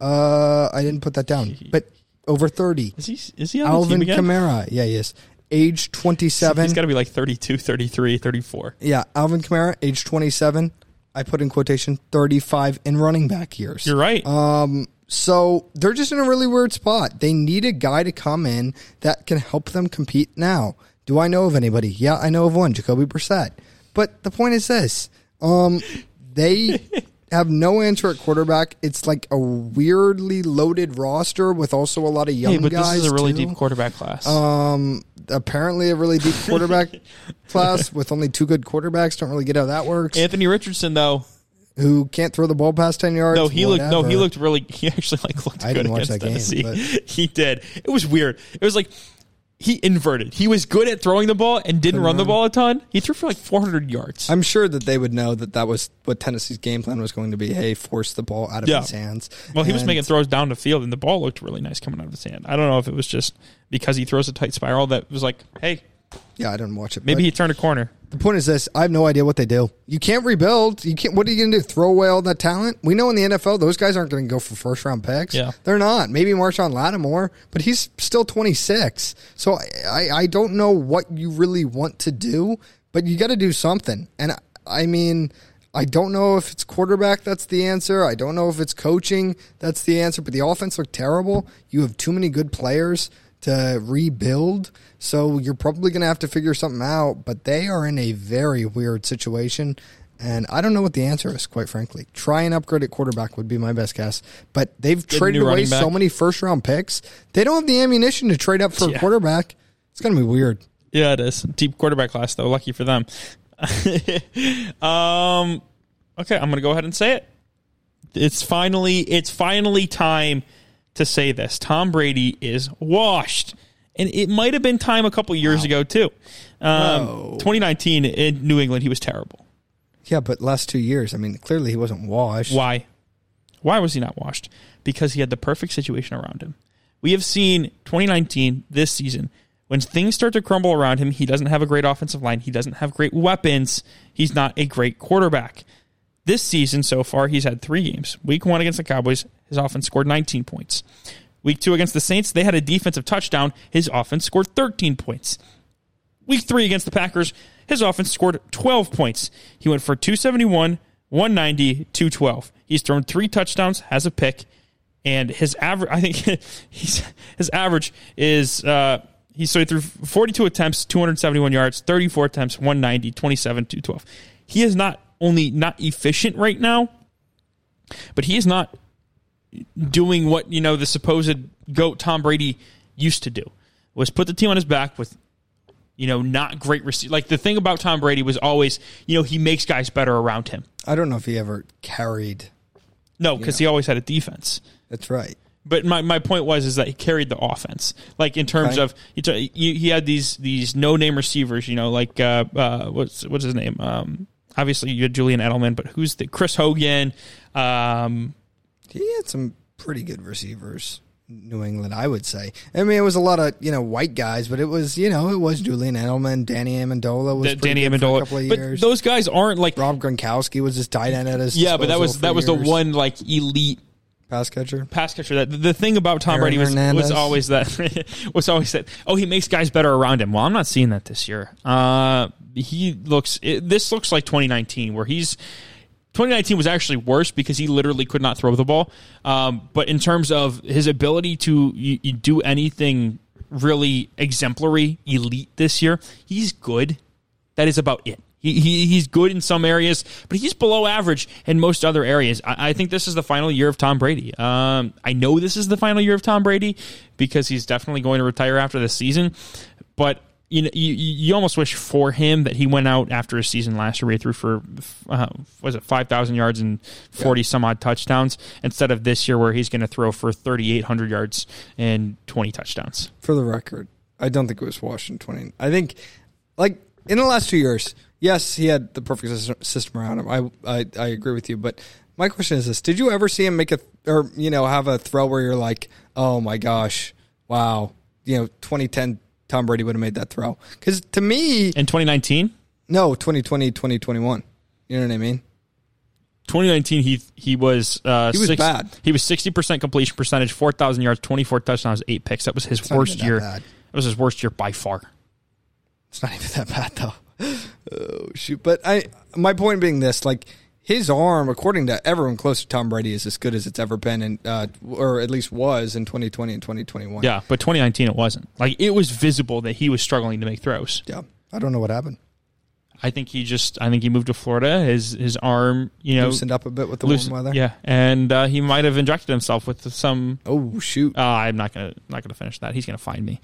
uh, I didn't put that down, but over 30. Is he? Is he on the Alvin team again? Kamara, yeah, he is. Age 27. He's got to be like 32, 33, 34. Yeah, Alvin Kamara, age 27. I put in quotation 35 in running back years. You're right. Um, so they're just in a really weird spot. They need a guy to come in that can help them compete now. Do I know of anybody? Yeah, I know of one, Jacoby Brissett. But the point is this: um, they have no answer at quarterback. It's like a weirdly loaded roster with also a lot of young hey, but guys. this is a really too. deep quarterback class. Um, apparently a really deep quarterback class with only two good quarterbacks. Don't really get how that works. Anthony Richardson, though, Who can't throw the ball past ten yards? no, he looked. No, he looked really. He actually like looked I good didn't watch against that game, Tennessee. he did. It was weird. It was like he inverted. He was good at throwing the ball and didn't run the ball a ton. He threw for like 400 yards. I'm sure that they would know that that was what Tennessee's game plan was going to be. Hey, force the ball out of Yeah. his hands. Well, he was And- making throws down the field, and the ball looked really nice coming out of his hand. I don't know if it was just because he throws a tight spiral that was like, hey, Yeah, I didn't watch it. maybe he turned a corner. The point is this: I have no idea what they do. You can't rebuild. You can't. What are you going to do? Throw away all that talent? We know in the NFL those guys aren't going to go for first round picks. Yeah. they're not. Maybe Marshon Lattimore, but he's still 26. So I, I, I don't know what you really want to do, but you got to do something. And I, I mean. I don't know if it's quarterback that's the answer. I don't know if it's coaching that's the answer, but the offense looked terrible. You have too many good players to rebuild. So you're probably going to have to figure something out, but they are in a very weird situation. And I don't know what the answer is, quite frankly. Try and upgrade at quarterback would be my best guess. But they've Get traded away so many first round picks. They don't have the ammunition to trade up for Yeah. a quarterback. It's going to be weird. Yeah, it is. Deep quarterback class, though. Lucky for them. um, okay, I'm gonna go ahead and say it. It's finally it's finally time to say this. Tom Brady is washed, and it might have been time a couple years ago too. Um, 2019 in New England, he was terrible. Yeah, but last two years, I mean, clearly he wasn't washed. Why? Why was he not washed? Because he had the perfect situation around him. We have seen 2019 this season when things start to crumble around him. He doesn't have a great offensive line. He doesn't have great weapons. He's not a great quarterback. This season so far, he's had three games. Week one against the Cowboys, his offense scored 19 points. Week two against the Saints, they had a defensive touchdown. His offense scored 13 points. Week three against the Packers, his offense scored 12 points. He went for 271, 190, 212. He's thrown three touchdowns, has a pick, and his average, I think his average is, uh, he threw 42 attempts, 271 yards, 34 attempts, 190, 27, 212. He is not only not efficient right now, but he is not doing what you know the supposed goat Tom Brady used to do was put the team on his back with you know not great receive like the thing about Tom Brady was always you know he makes guys better around him I don't know if he ever carried. no because he always had a defense That's right. but my, my point was is that he carried the offense like in terms of he, t- he he had these these no name receivers you know like uh, uh what's what's his name um obviously you had Julian Edelman but who's the Chris Hogan um He had some pretty good receivers. New England, I would say. I mean, it was a lot of you know white guys, but it was you know it was Julian Edelman, Danny Amendola was D- Danny for a Amendola couple of but years. those guys aren't like Rob Gronkowski was his tight end at his yeah but that was that was the one like elite pass catcher. pass catcher. That the thing about Tom Aaron Brady was, was always that was always that. Oh, he makes guys better around him. Well, I'm not seeing that this year. Uh, he looks. It, this looks like 2019, where he's. 2019 was actually worse because he literally could not throw the ball. Um, but in terms of his ability to y y- do anything really exemplary, elite this year, he's good. That is about it. He, he he's good in some areas, but he's below average in most other areas. I, I think this is the final year of Tom Brady. Um, I know this is the final year of Tom Brady because he's definitely going to retire after this season. But you know, you, you almost wish for him that he went out after a season last year where he threw for uh, was it five thousand yards and forty some odd touchdowns instead of this year where he's going to throw for thirty eight hundred yards and twenty touchdowns. For the record, I don't think it was Washington. twenty. I think, like in the last two years, yes, he had the perfect system around him. I, I I agree with you, but my question is this: Did you ever see him make a or you know have a throw where you're like, oh my gosh, wow, you know, 2010 Tom Brady would have made that throw? Because to me, In twenty nineteen. no, 2020, 2021. You know what I mean? 2019 he he was uh He was six- bad. He was 60% completion percentage, 4000 yards, 24 touchdowns, 8 picks. That was his not worst year. That was his worst year by far. It's not even that bad though. Oh shoot! But I, my point being this: like his arm, according to everyone close to Tom Brady, is as good as it's ever been, in, uh, or at least was in 2020 and 2021. Yeah, but 2019 it wasn't. Like it was visible that he was struggling to make throws. yeah. I don't know what happened. I think he just I think he moved to Florida. His his arm, you know, Loosened up a bit with the loosen- warm weather. Yeah, and uh, he might have injected himself with some Oh shoot! uh, I'm not going to not to finish that. He's going to find me.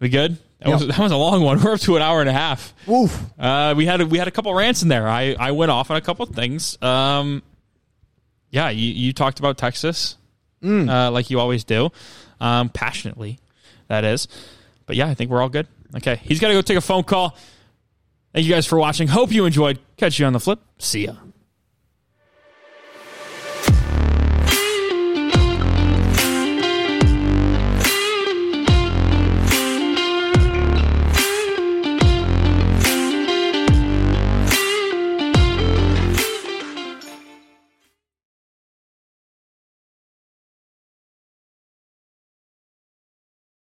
We good? That Yeah. was that was a long one. We're up to an hour and a half. Woof. Uh, we had a, we had a couple rants in there. I, I went off on a couple things. Um, yeah, you, you talked about Texas, uh, like you always do, um, passionately, that is. But yeah, I think we're all good. Okay, he's got to go take a phone call. Thank you guys for watching. Hope you enjoyed. Catch you on the flip. See ya.